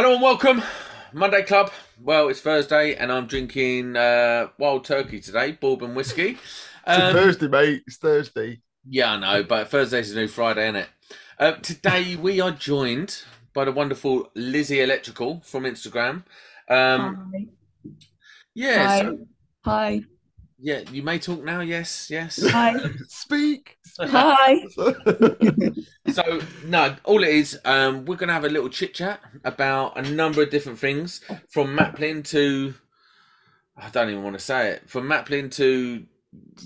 Hello and welcome, Monday Club. Well, it's Thursday and I'm drinking uh, Wild Turkey today, bourbon whiskey. It's Um, Thursday, mate. It's Thursday. yeah, I know, but Thursday's a new Friday, isn't it? Uh, today we are joined by the wonderful Lizzie Electrical from Instagram. Um, Hi. yeah, Hi. so, Hi. yeah, you may talk now. Yes, yes. Hi. Speak. Hi. So no, all it is, um, we're gonna have a little chit chat about a number of different things, from Maplin to I don't even want to say it, from Maplin to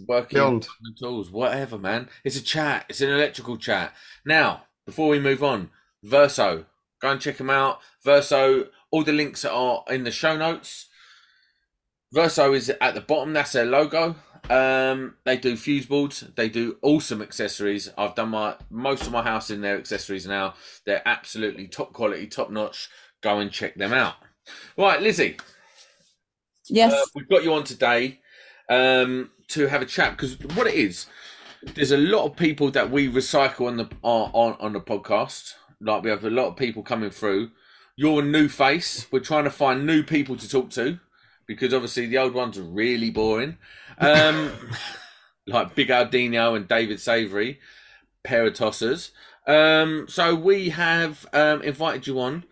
working Beyond. on the tools, whatever, man. It's a chat. It's an electrical chat. Now, before we move on, Verso, go and check them out. Verso, all the links are in the show notes. Verso is at the bottom. That's their logo. Um, they do fuse boards. They do awesome accessories. I've done my most of my house in their accessories now. They're absolutely top quality, top notch. Go and check them out. Right, Lizzie, Yes. uh, we've got you on today um, to have a chat because what it is, there's a lot of people that we recycle on the on on, on the podcast. Like we have a lot of people coming through. You're a new face. We're trying to find new people to talk to because obviously the old ones are really boring. Um, like Big Aldino and David Savory, pair of tossers. Um, so we have um, invited you on.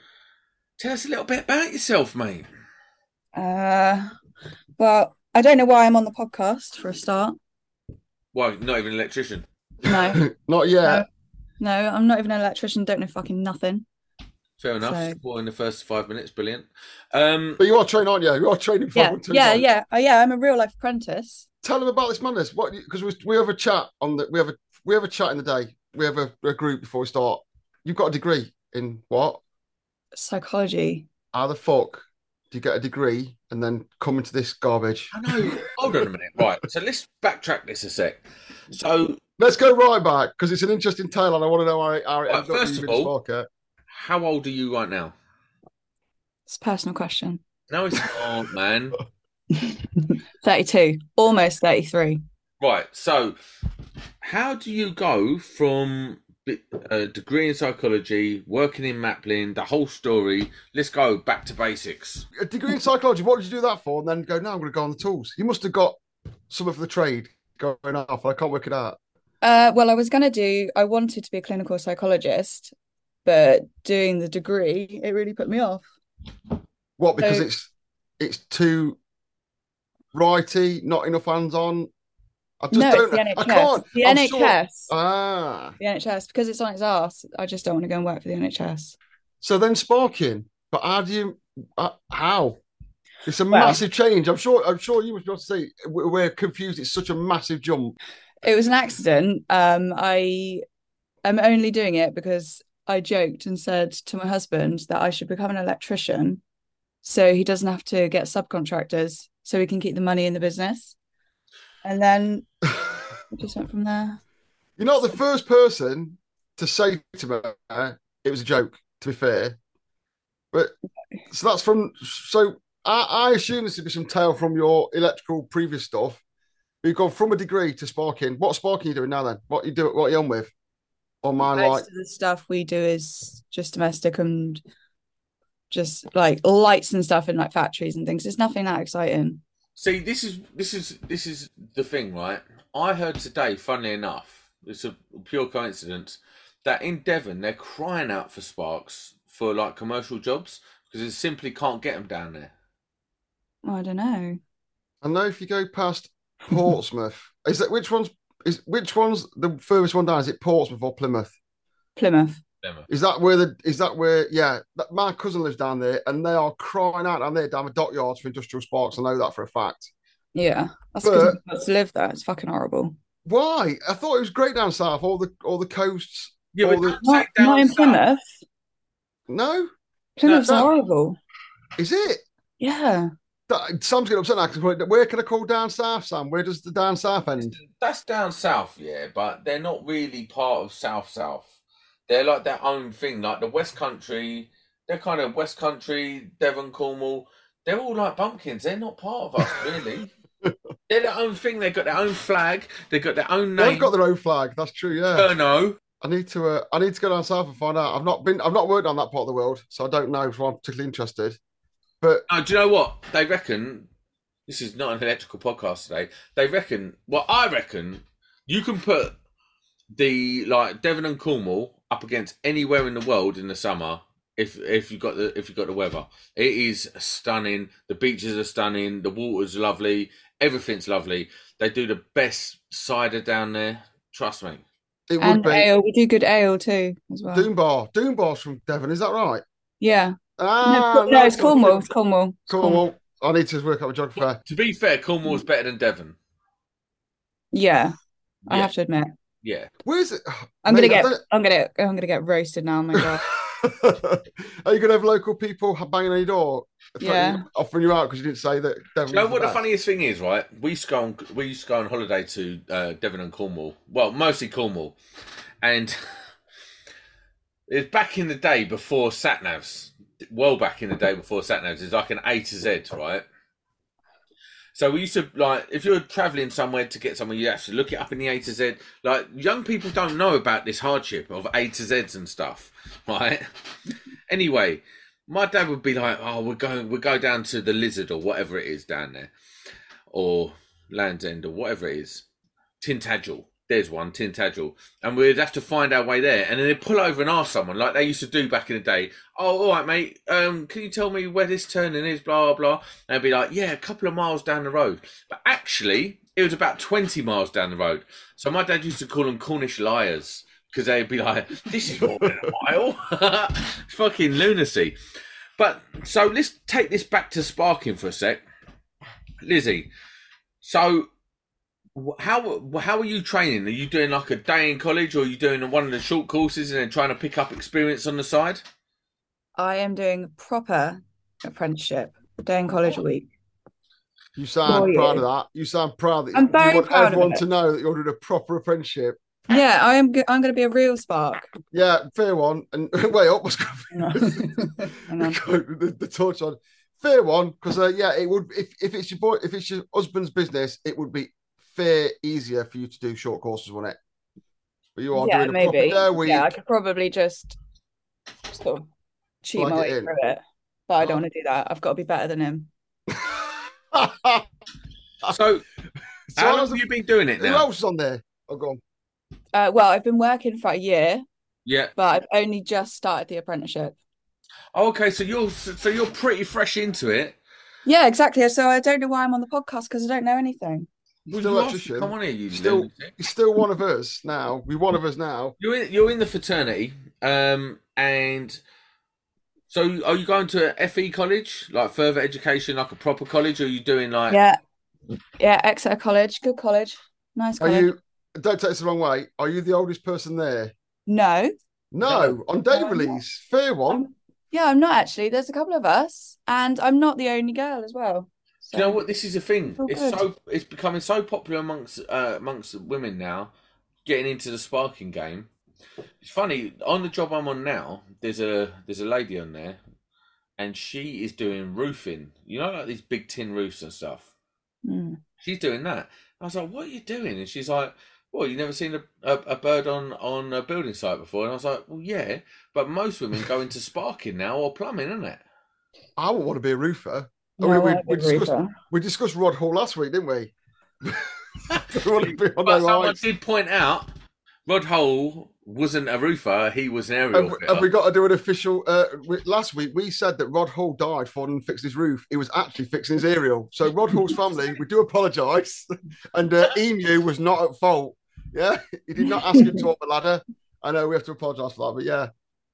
Tell us a little bit about yourself, mate. Uh, well, I don't know why I'm on the podcast for a start. Well, not even an electrician. No, Not yet. no, I'm not even an electrician. Don't know fucking nothing. Fair enough. So- Well, in the first five minutes, brilliant. Um, But you are training, aren't you? You are training for Yeah, one, two, yeah, one. yeah, uh, yeah. I'm a real life apprentice. Tell them about this madness. What? Because we, we have a chat on the. We have a we have a chat in the day. We have a, a group before we start. You've got a degree in what? Psychology. How the fuck do you get a degree and then come into this garbage? I know. Hold on a minute. Right. So let's backtrack this a sec. So, Let's go right back because it's an interesting tale and I want to know how it, how it Right, ended up first of all- Sparker. How old are you right now? It's a personal question. No, it's not, man. 32, almost 33. Right. So, how do you go from a degree in psychology, working in Maplin, the whole story? Let's go back to basics. A degree in psychology. What did you do that for? And then go, no, I'm going to go on the tools. You must have got some of the trade going off. I can't work it out. Uh, well, I was going to do, I wanted to be a clinical psychologist, but doing the degree, it really put me off. What? Because So- it's it's too righty, not enough hands on. I just No, don't. it's the I can't. The I'm NHS. sure- Ah, The NHS, because it's on its ass, I just don't want to go and work for the NHS. so then sparking. But how do you? Uh, how? It's a Well- massive change. I'm sure. I'm sure you must be to say we- we're confused. It's such a massive jump. It was an accident. Um, I am only doing it because I joked and said to my husband that I should become an electrician so he doesn't have to get subcontractors so we can keep the money in the business. And then it just went from there. You're not the first person to say to me it was a joke. To be fair, but so that's from. So I, I assume this would be some tale from your electrical previous stuff. You've gone from a degree to sparking. What sparking are you doing now? Then what you do? What are you on with? On mine, like of the stuff we do is just domestic and just like lights and stuff in like factories and things. It's nothing that exciting. See, this is this is this is the thing, right? I heard today, funnily enough, it's a pure coincidence, that in Devon they're crying out for sparks for like commercial jobs because they simply can't get them down there. I don't know. I know if you go past Portsmouth, is that which one's is which one's the furthest one down? Is it Portsmouth or Plymouth? Plymouth. Never. Is that where the is that where yeah? That, my cousin lives down there, and they are crying out down there down the dockyards for industrial sparks. I know that for a fact. Yeah. That's because got to live there. It's fucking horrible. Why? I thought it was great down south. All the all the coasts. Yeah, All but the- don't down not in south. Plymouth. No, Plymouth's no. horrible. is it? Yeah. Sam's getting upset now. 'cause Where can I call down south, Sam? Where does the down south end? That's down south, yeah, but they're not really part of South South. They're like their own thing, like the West Country. They're kind of West Country, Devon, Cornwall. They're all like bumpkins. They're not part of us, really. they're their own thing. They've got their own flag. They've got their own name. They've got their own flag. That's true. Yeah. Kernow. I need to. Uh, I need to go down south and find out. I've not been. I've not worked on that part of the world, so I don't know. if I'm particularly interested. But Oh, do you know what they reckon? This is not an electrical podcast today. They reckon. Well, I reckon you can put the like Devon and Cornwall up against anywhere in the world in the summer. If if you got the if you got the weather, it is stunning. The beaches are stunning. The water's lovely. Everything's lovely. They do the best cider down there. Trust me. it would And be ale, we do good ale too as well. Doom Bar. Doombar's from Devon. Is that right? Yeah. Ah, no, no, it's Cornwall. Cornwall. It's Cornwall. It's Cornwall. I need to work out with geography. To be fair, Cornwall's better than Devon. Yeah, I Yeah. have to admit. Yeah. Where's it? I'm Mate, gonna get. I'm gonna. I'm gonna get roasted now. Oh my god. Are you going to have local people banging on your door, Yeah. offering you out because you didn't say that Devon? Do you know was what the best? funniest thing is, right? We used to go on we used to go on holiday to uh, Devon and Cornwall. Well, mostly Cornwall, and it's back in the day before sat navs. Well, back in the day before sat navs, it's like an A to Z, right? So we used to like if you're traveling somewhere to get somewhere, you have to look it up in the A to Z. Like young people don't know about this hardship of A to Zs and stuff, right? anyway, my dad would be like, "Oh, we're going, we go down to the Lizard or whatever it is down there, or Land's End or whatever it is, Tintagel. There's one, Tintagel, and we'd have to find our way there, and then they'd pull over and ask someone like they used to do back in the day. Oh, all right, mate. Um, can you tell me where this turning is? Blah blah. And they'd be like, "Yeah, a couple of miles down the road," but actually, it was about twenty miles down the road. So my dad used to call them Cornish liars because they'd be like, "This is more than a mile." Fucking lunacy. But so let's take this back to sparking for a sec, Lizzie. So how how are you training? Are you doing like a day in college, or are you doing one of the short courses and then trying to pick up experience on the side? I am doing proper apprenticeship, day in college a week. You sound proud you. of that. You sound proud that I'm you very want proud everyone it. to know that you're doing a proper apprenticeship. Yeah, I am. Go- I'm going to be a real spark. Yeah, fair one. And wait up, what's Hang on. The, the torch on. Fair one, because uh, yeah, it would if, if it's your boy if it's your husband's business, it would be fair easier for you to do short courses, wouldn't it? But you are yeah, doing a proper maybe. day a week. Yeah, I could probably just sort of cheat Plug my way through it, but I don't want to do that. I've got to be better than him. So so how long have you been doing it now? who else is on there? Oh, go on. Uh, well, I've been working for a year, Yeah. but I've only just started the apprenticeship. Oh, okay, so you're so you're pretty fresh into it. Yeah, exactly. So I don't know why I'm on the podcast because I don't know anything. Well, Still you electrician. asked- Come on here, you Still- lunatic. He's still one of us now. We're one of us now. You're in, you're in the fraternity, um, and so are you going to a FE college, like further education, like a proper college, or are you doing like? Yeah, yeah. Exeter College, good college, nice Are you? Don't take this the wrong way. Are you the oldest person there? No, No, on day No, I'm not. release. Fair one. yeah, I'm not actually. There's a couple of us, and I'm not the only girl as well. Do you know what? This is a thing. Oh, It's good. so it's becoming so popular amongst uh, amongst women now, getting into the sparking game. It's funny on the job I'm on now. There's a there's a lady on there, and she is doing roofing. You know, like these big tin roofs and stuff. Mm. She's doing that. I was like, "What are you doing?" And she's like, "Well, you never seen a, a, a bird on on a building site before?" And I was like, "Well, yeah, but most women go into sparking now or plumbing, isn't it?" I would want to be a roofer. No, we- I we- we discussed- We discussed Rod Hull last week, didn't we? We want to be on But someone heights. did point out Rod Hull wasn't a roofer; he was an aerial Have, we- have we got to do an official? Uh, we, last week we said that Rod Hull died for and fixed his roof. He was actually fixing his aerial. So Rod Hull's family, we do apologise. And uh, Emu was not at fault. Yeah, he did not ask him to up the ladder. I know we have to apologise for that, but yeah.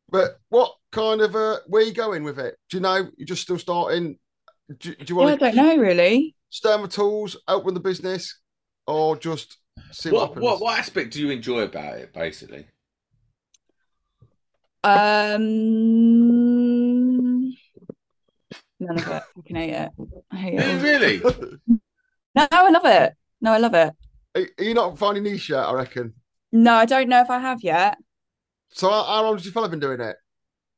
But what kind of uh, where are you going with it? Do you know? You're just still starting. Do, do you Yeah, I don't know really. stay on the tools, open the business, or just see what, what, happens? what what aspect do you enjoy about it, basically? Um, none of it. I can hate it. I hate it. really? No, I love it. No, I love it. Are are you not finding niche yet? I reckon. No, I don't know if I have yet. So how, how long has your fella been doing it?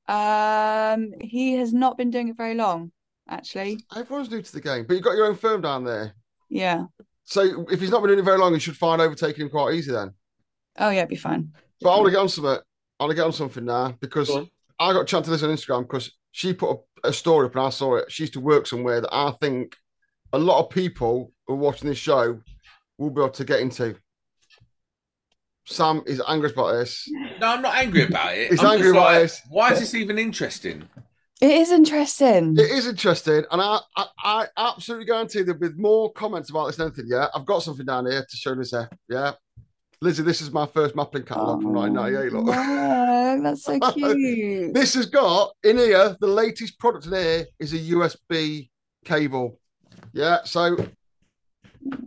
Um, he has not been doing it very long, actually. Everyone's new to the game, but you've got your own firm down there. Yeah. So if he's not been doing it very long, you should find overtaking him quite easy then. Oh yeah, it'd be fine. But I want to get on something. Uh, I want to get on something now because Go on. I got a chance to this on Instagram because she put a, a story up and I saw it. She used to work somewhere that I think a lot of people who are watching this show will be able to get into. Sam is angry about this. No, I'm not angry about it. He's I'm angry about like, this. Why is this even interesting? It is interesting. It is interesting, and I, I, I absolutely guarantee there'll be more comments about this than anything. Yeah, I've got something down here to show this. F. Yeah, Lizzie, this is my first Maplin catalogue from 1998. Look. Oh, that's so cute. This has got in here the latest product in here is a USB cable. Yeah, so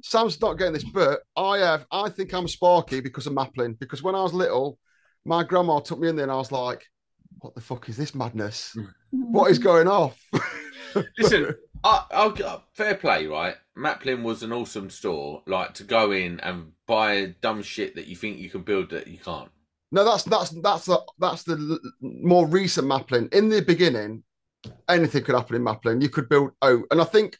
Sam's not getting this, but I have. I think I'm Sparky because of Maplin. Because when I was little, my grandma took me in there, and I was like, "What the fuck is this madness? Mm. Mm. What is going off?" Listen, I, I'll fair play, right? Maplin was an awesome store, like to go in and buy dumb shit that you think you can build that you can't. No, that's that's that's the that's the more recent Maplin. In the beginning, anything could happen in Maplin. You could build oh, and I think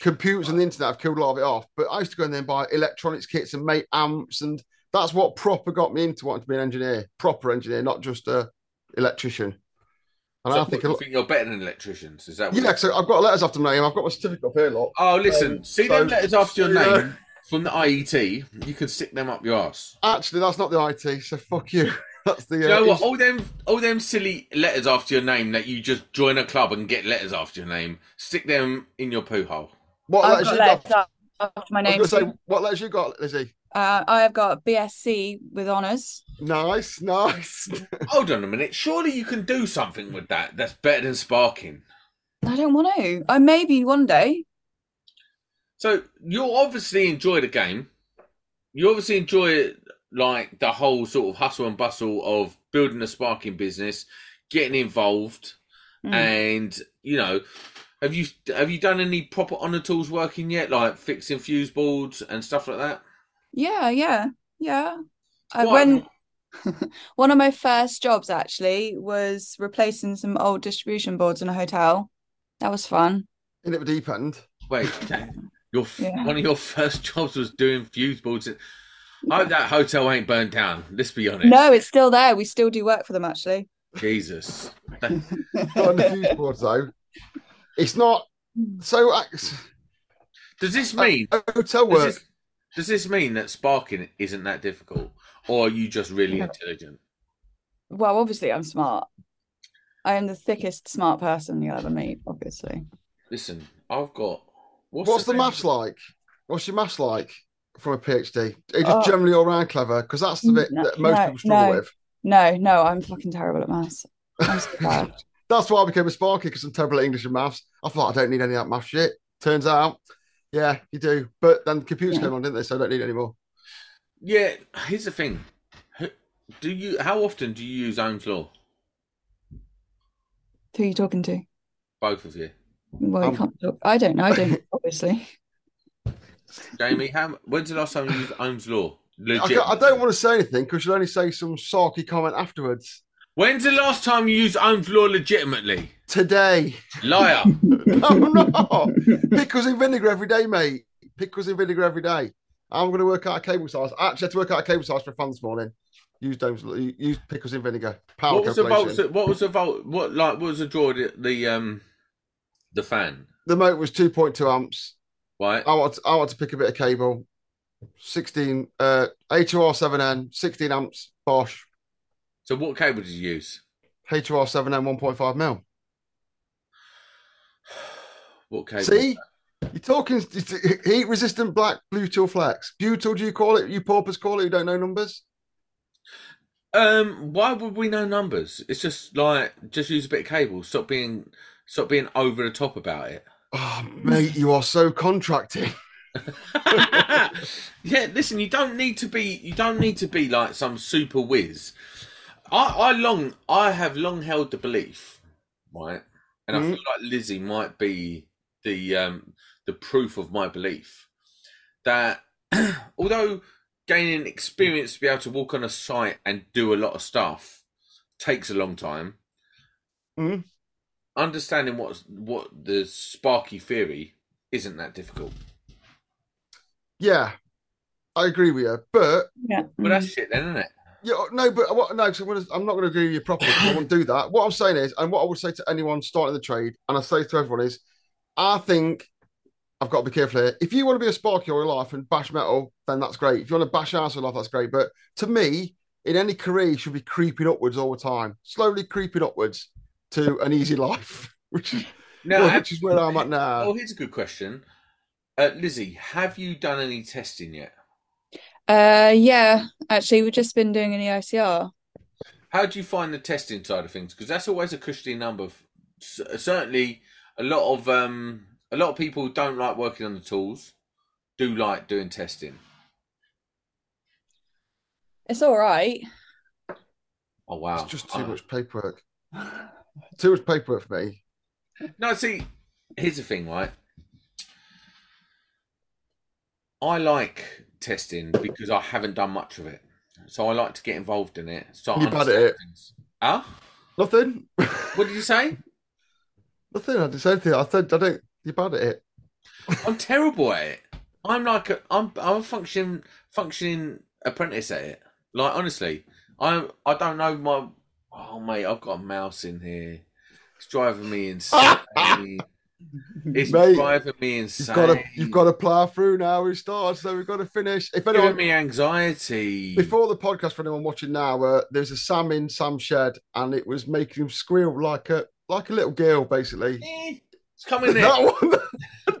computers and the internet have killed a lot of it off. But I used to go in there and buy electronics kits and make amps, and that's what proper got me into wanting to be an engineer, proper engineer, not just a electrician. And So I what, think, a you lot, think you're better than electricians? Is that what yeah. So I've got letters after my name. I've got my certificate up here, look. Oh, listen, Um, see so- them letters after your so, you name from the IET. You can stick them up your ass. Actually, that's not the IT. So fuck you. That's the. Do Uh, you know what? All them, all them silly letters after your name that you just join a club and get letters after your name. Stick them in your poo hole. what I've letters you got got? after my I was name. going to say, what letters you got, Lizzie? Uh, I have got BSc with honours. Nice, nice. Hold on a minute. Surely you can do something with that. That's better than sparking. I don't want to. I maybe one day. So you obviously enjoy the game. You obviously enjoy like the whole sort of hustle and bustle of building a sparking business, getting involved, Mm. and you know, have you have you done any proper honor tools working yet, like fixing fuse boards and stuff like that? Yeah, yeah, yeah. I Quite- went. One of my first jobs actually was replacing some old distribution boards in a hotel. That was fun. In at the deep end. Wait, your Yeah. one of your first jobs was doing fuse boards. I hope that hotel ain't burned down. Let's be honest. No, it's still there. We still do work for them actually. Jesus. Not on the fuse boards though. It's not so. Does this mean Hotel Does work. this, does this mean that sparking isn't that difficult, or are you just really Yeah. intelligent? Well, obviously I'm smart. I am the thickest smart person you'll ever meet, obviously. Listen, I've got. What's the name? maths like? What's your maths like from a PhD? Are you just Oh. generally all round clever? Because that's the bit No, that most no, people struggle no. with. No, no, I'm fucking terrible at maths. I'm so bad. That's why I became a Sparky because I'm terrible at English and maths. I thought I don't need any of that maths shit. Turns out, yeah, you do. But then computers Yeah. came on, didn't they? So I don't need any more. Yeah, here's the thing. Do you? How often do you use Ohm's law? Who are you talking to? Both of you, Well, Um, can't talk. I don't know. I don't, obviously. Jamie. How? When's the last time you used Ohm's law? I, Legit. ca- I don't want to say anything because you'll only say some sarky comment afterwards. When's the last time you used Ohm's law legitimately? Today. Liar. no. Pickles in vinegar every day, mate. Pickles in vinegar every day. I'm going to work out a cable size. I actually had to work out a cable size for a fan this morning. Use those. Use pickles in vinegar. Power what was the volt? What was the volt? What like? What was the draw? The, the um, the fan, The motor was 2.2 amps. right? I want. To, I want to pick a bit of cable. 16 uh H07RN, 16 amps. Bosch. So what cable did you use? H07RN 1.5 mil. What cable? See, you're talking heat resistant black Bluetooth flex. Butyl, do you call it? You paupers call it? You don't know numbers. Um, why would we know numbers? It's just like just use a bit of cable. Stop being stop being over the top about it. Oh, mate, you are so contracting. yeah, listen, you don't need to be you don't need to be like some super whiz. I, I long I have long held the belief, right? And I Mhm. feel like Lizzie might be the um the proof of my belief that although gaining experience to be able to walk on a site and do a lot of stuff takes a long time. Mhm. Understanding what what the Sparky theory isn't that difficult. Yeah, I agree with you. But Yeah. But that's shit then, isn't it? Yeah, no, but what, no, so I'm, gonna, I'm not going to agree with you properly. I won't do that. What I'm saying is, and what I would say to anyone starting the trade, and I say to everyone is, I think I've got to be careful here. If you want to be a sparky all your life and bash metal, then that's great. If you want to bash ass all your life, that's great. But to me, in any career, you should be creeping upwards all the time, slowly creeping upwards to an easy life, which is Now, well, which is where I'm at now. oh, here's a good question. Uh, Lizzie, have you done any testing yet? Uh, yeah, actually, we've just been doing an EICR. How do you find the testing side of things? Because that's always a cushy number. C- Certainly, a lot of um, a lot of people who don't like working on the tools. Do like doing testing. It's all right. Oh wow! It's just too Uh, much paperwork. Too much paperwork for me. No, see, here's the thing, right? I like testing because I haven't done much of it, so I like to get involved in it. Start You're bad at it. things. Huh? Nothing. What did you say? Nothing. I didn't say anything. I said I don't. You're bad at it. I'm terrible at it. I'm like a, I'm I'm a function functioning apprentice at it. Like honestly, I I don't know my. Oh mate, I've got a mouse in here. It's driving me insane. It's Mate, driving me You've insane. got to. You've got to plough through now. We started, so we've got to finish. If anyone me anxiety. before the podcast, for anyone watching now, uh, there's a Sam in Sam's shed, and it was making him squeal like a like a little girl, basically. It's coming in. that one.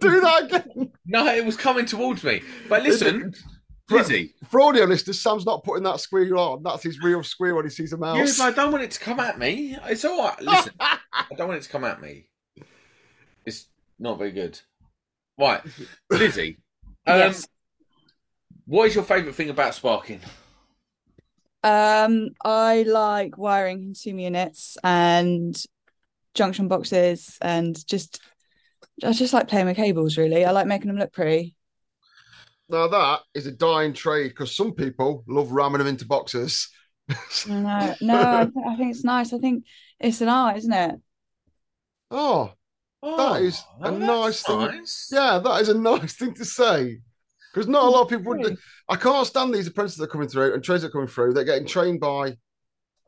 Do that again. No, it was coming towards me. But listen, For- Lizzie, For audio listeners, Sam's not putting that squeal on. That's his real squeal when he sees a yeah, mouse. but I don't want it to come at me. It's all right. Listen, I don't want it to come at me. It's not very good. Right, Lizzie. Um, Yes. What is your favourite thing about sparking? Um, I like wiring consumer units and junction boxes and just I just like playing with cables really. I like making them look pretty. now that is a dying trade because some people love ramming them into boxes. No, no, I, th- I think it's nice. I think it's an art, isn't it? oh, That is a that's nice thing. nice. yeah, that is a nice thing to say. Because not a lot of people would. I can't stand these apprentices that are coming through and trades that are coming through. They're getting trained by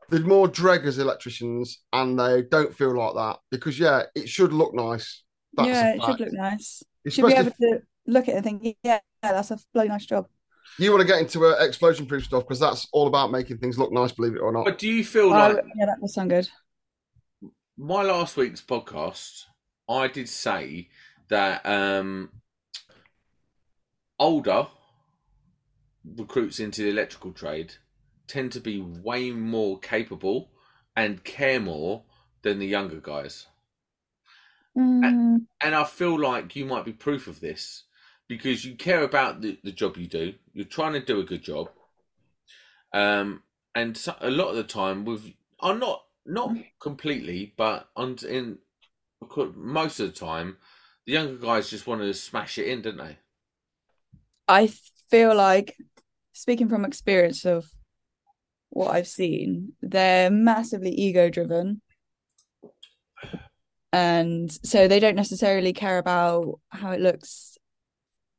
the more dreggers electricians, and they don't feel like that because yeah, it should look nice. That's yeah, a it should look nice. Should be able if to look at it and think, yeah, that's a bloody nice job. you want to get into uh, explosion proof stuff because that's all about making things look nice. Believe it or not. But do you feel Oh, like yeah, that does sound good. my last week's podcast, I did say that um, older recruits into the electrical trade tend to be way more capable and care more than the younger guys. Mm, And I feel like you might be proof of this because you care about the, the job you do. You're trying to do a good job. Um, and so, a lot of the time, with I'm not not completely, but on in most of the time, the younger guys just want to smash it in, don't they? I feel like, speaking from experience of what I've seen, they're massively ego driven. And so they don't necessarily care about how it looks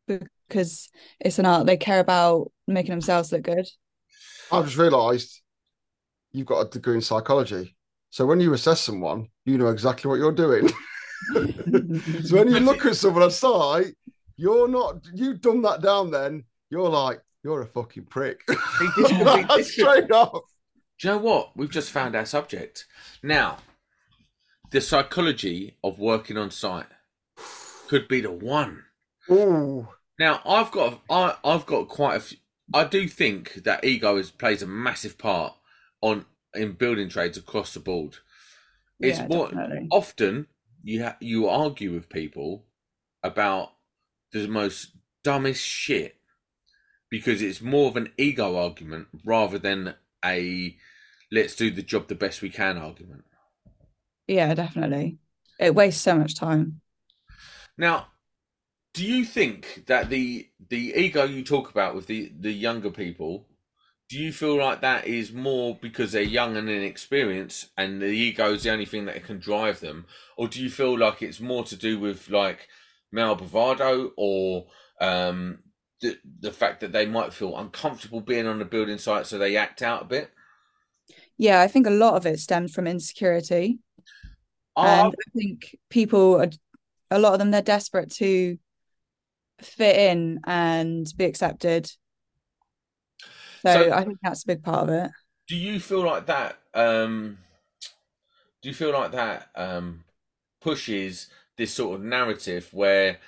because it's an art. They care about making themselves look good. I've just realised you've got a degree in psychology. So when you assess someone, you know exactly what you're doing. so when you look at someone on site, you're not, you've done that down then, you're like, you're a fucking prick. this could be- this could- Straight off. Do you know what? We've just found our subject. Now, the psychology of working on site could be the one. Ooh. Now, I've got, I, I've got quite a. Few, I do think that ego is, plays a massive part on in building trades across the board. It's Yeah, more definitely. often you ha- you argue with people about the most dumbest shit because it's more of an ego argument rather than a let's do the job the best we can argument. Yeah, definitely. It wastes so much time. Now, do you think that the the ego you talk about with the the younger people, do you feel like that is more because they're young and inexperienced, and the ego is the only thing that can drive them, or do you feel like it's more to do with like male bravado or um, the the fact that they might feel uncomfortable being on the building site, so they act out a bit. Yeah, I think a lot of it stems from insecurity. Oh, and I think people are a lot of them they're desperate to fit in and be accepted. So, So- I think that's a big part of it. do you feel like that? Um, do you feel like that um, pushes this sort of narrative where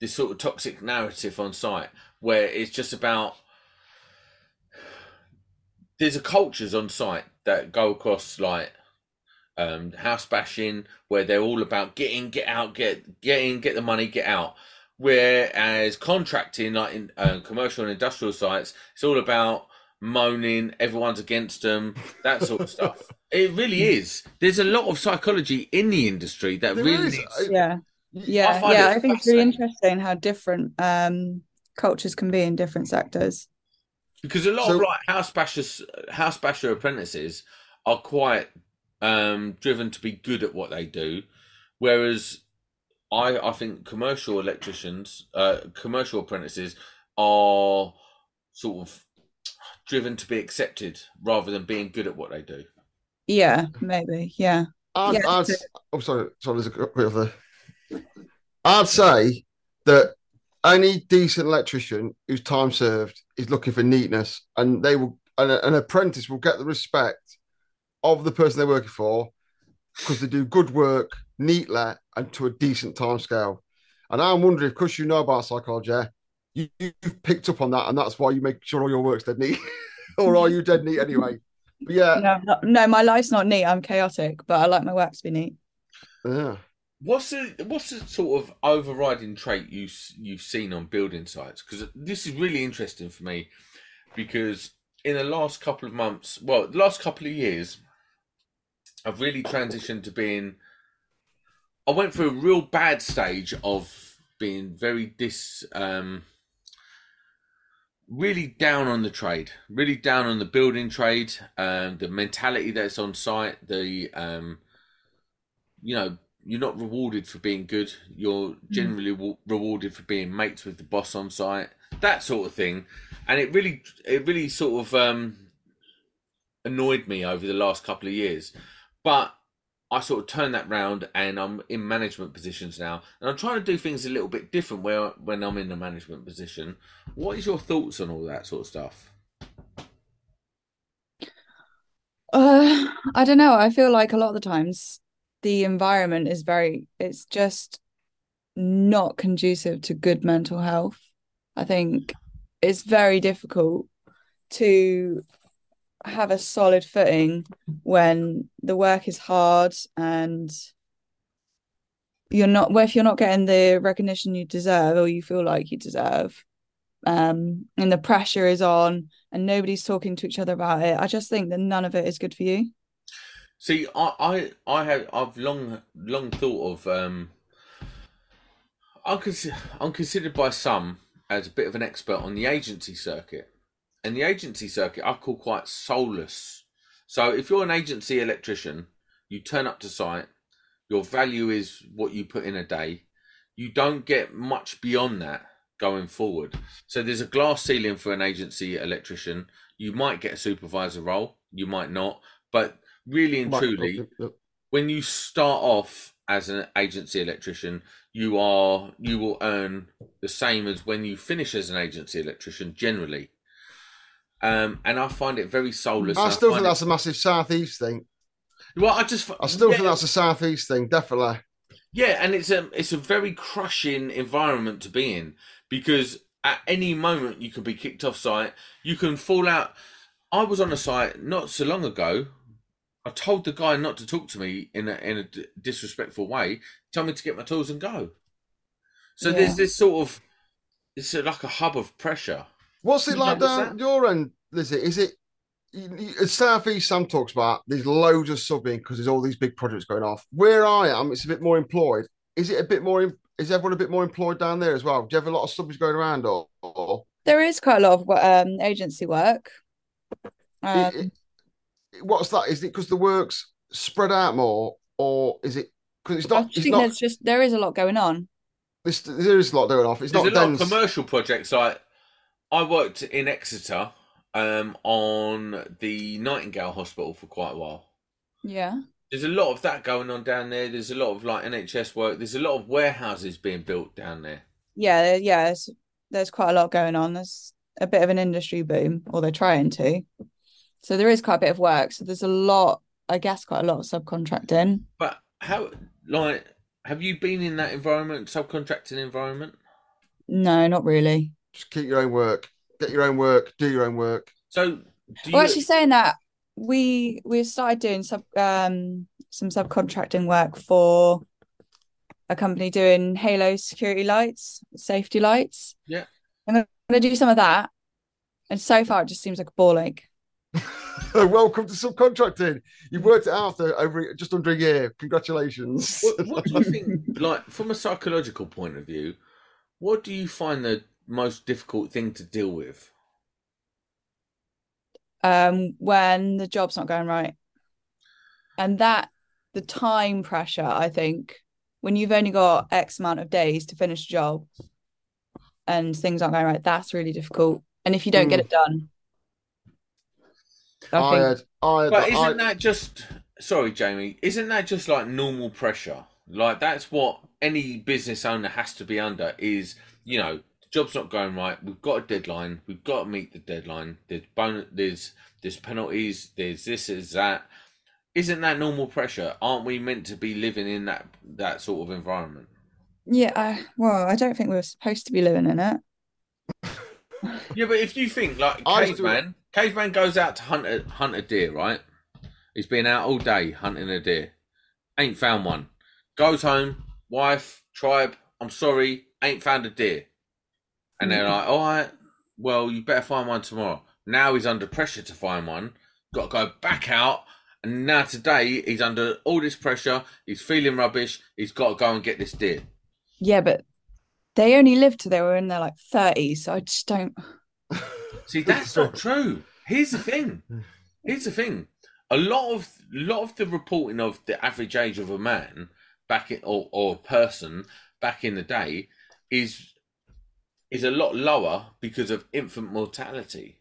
this sort of toxic narrative on site, where it's just about there's a cultures on site that go across like um, house bashing, where they're all about get in, get out, get get in, get the money, get out. Whereas contracting, like in uh, commercial and industrial sites, it's all about moaning, everyone's against them, that sort of stuff. It really is. There's a lot of psychology in the industry that There really is. needs- Yeah. Yeah. find Yeah. it I think it's really interesting how different um cultures can be in different sectors. because a lot So- of like house bashers, house basher apprentices are quite um, driven to be good at what they do, whereas I I think commercial electricians, uh, commercial apprentices are sort of driven to be accepted rather than being good at what they do. Yeah, maybe. Yeah. I'd, Yeah, I'd, I'm sorry, sorry, there's a bit of a. I'd say that any decent electrician who's time served is looking for neatness, and they will, and a- an apprentice will get the respect of the person they're working for because they do good work neatly and to a decent time scale. And I'm wondering, because you know about psychology, you, you've picked up on that, and that's why you make sure all your work's dead neat, or are you dead neat anyway? But yeah, No, not- no, my life's not neat. I'm chaotic, but I like my work to be neat. yeah. What's the what's the sort of overriding trait you you've seen on building sites? Because this is really interesting for me, because in the last couple of months, well, the last couple of years, I've really transitioned to being. I went through a real bad stage of being very dis, um, really down on the trade, really down on the building trade, um, the mentality that's on site, the um, you know, you're not rewarded for being good. You're generally wa- rewarded for being mates with the boss on site, that sort of thing. And it really, it really sort of um, annoyed me over the last couple of years. But I sort of turn that round, and I'm in management positions now, and I'm trying to do things a little bit different where when I'm in the management position. What is your thoughts on all that sort of stuff? Uh, I don't know. I feel like a lot of the times the environment is very, it's just not conducive to good mental health. I think it's very difficult to have a solid footing when the work is hard and you're not, well, if you're not getting the recognition you deserve or you feel like you deserve, um, and the pressure is on and nobody's talking to each other about it. I just think that none of it is good for you. See, I, I, I have, I've long, long thought of. Um, I'm, consi- I'm considered by some as a bit of an expert on the agency circuit, and the agency circuit I call quite soulless. So, if you're an agency electrician, you turn up to site, your value is what you put in a day. You don't get much beyond that going forward. So, there's a glass ceiling for an agency electrician. You might get a supervisor role, you might not, but really and truly, when you start off as an agency electrician, you are you will earn the same as when you finish as an agency electrician generally. Um, and I find it very soulless. I still find think that's a massive southeast thing. well. I just I still yeah, think that's a southeast thing, definitely. yeah, and it's a it's a very crushing environment to be in because at any moment you can be kicked off site. You can fall out. I was on a site not so long ago. I told the guy not to talk to me in a in a d- disrespectful way. Tell me to get my tools and go. So Yeah. there's this sort of it's like a hub of pressure. What's it Yeah, like down your end, Lizzie? Is it you- you- southeast? Sam talks about there's loads of subbing because there's all these big projects going off. Where I am, it's a bit more employed. Is it a bit more? Is everyone a bit more employed down there as well? Do you have a lot of subbies going around, or, or There is quite a lot of um, agency work. Um, it- it- what's that? Is it because the work's spread out more, or is it because it's I not? It's think not. there's just there is a lot going on. This, there is a lot going off. It's There's not a lot of commercial projects like I worked in Exeter um, on the Nightingale Hospital for quite a while. Yeah. There's a lot of that going on down there. There's a lot of like NHS work. There's a lot of warehouses being built down there. Yeah, yeah, there's, there's quite a lot going on. There's a bit of an industry boom, or they're trying to. So there is quite a bit of work. So there's a lot, I guess, quite a lot of subcontracting. But how, like, have you been in that environment, subcontracting environment? No, not really. Just keep your own work, get your own work, do your own work. So, do you, Well, actually, saying that, we we started doing sub um some subcontracting work for a company doing Halo security lights, safety lights. Yeah. I'm gonna do some of that. And so far it just seems like a ball ache. Welcome to subcontracting. You've worked it out for over just under a year. Congratulations. what, what do you think, like, from a psychological point of view, what do you find the most difficult thing to deal with? um, when the job's not going right. And that, the time pressure, I think, when you've only got X amount of days to finish a job and things aren't going right, that's really difficult. And if you don't get Mm. it done, I I had, I had, But isn't that just sorry, Jamie? Isn't that just like normal pressure? Like that's what any business owner has to be under. Is you know, the job's not going right. We've got a deadline. We've got to meet the deadline. There's bonus. There's there's penalties. There's this. There's that. Isn't that normal pressure? Aren't we meant to be living in that that sort of environment? yeah, I, well, I don't think we were supposed to be living in it. Yeah, but if you think like I used caveman, caveman goes out to hunt a hunt a deer, right? He's been out all day hunting a deer, ain't found one. Goes home, wife, tribe. I'm sorry, ain't found a deer. And they're mm-hmm. like, all right, well, you better find one tomorrow. Now he's under pressure to find one. Got to go back out. And now today he's under all this pressure. He's feeling rubbish. He's got to go and get this deer. Yeah, but they only lived till they were in their like 30s. So I just don't. See, that's not true. Here's the thing. Here's the thing. A lot of lot of the reporting of the average age of a man back in or, or person back in the day is is a lot lower because of infant mortality.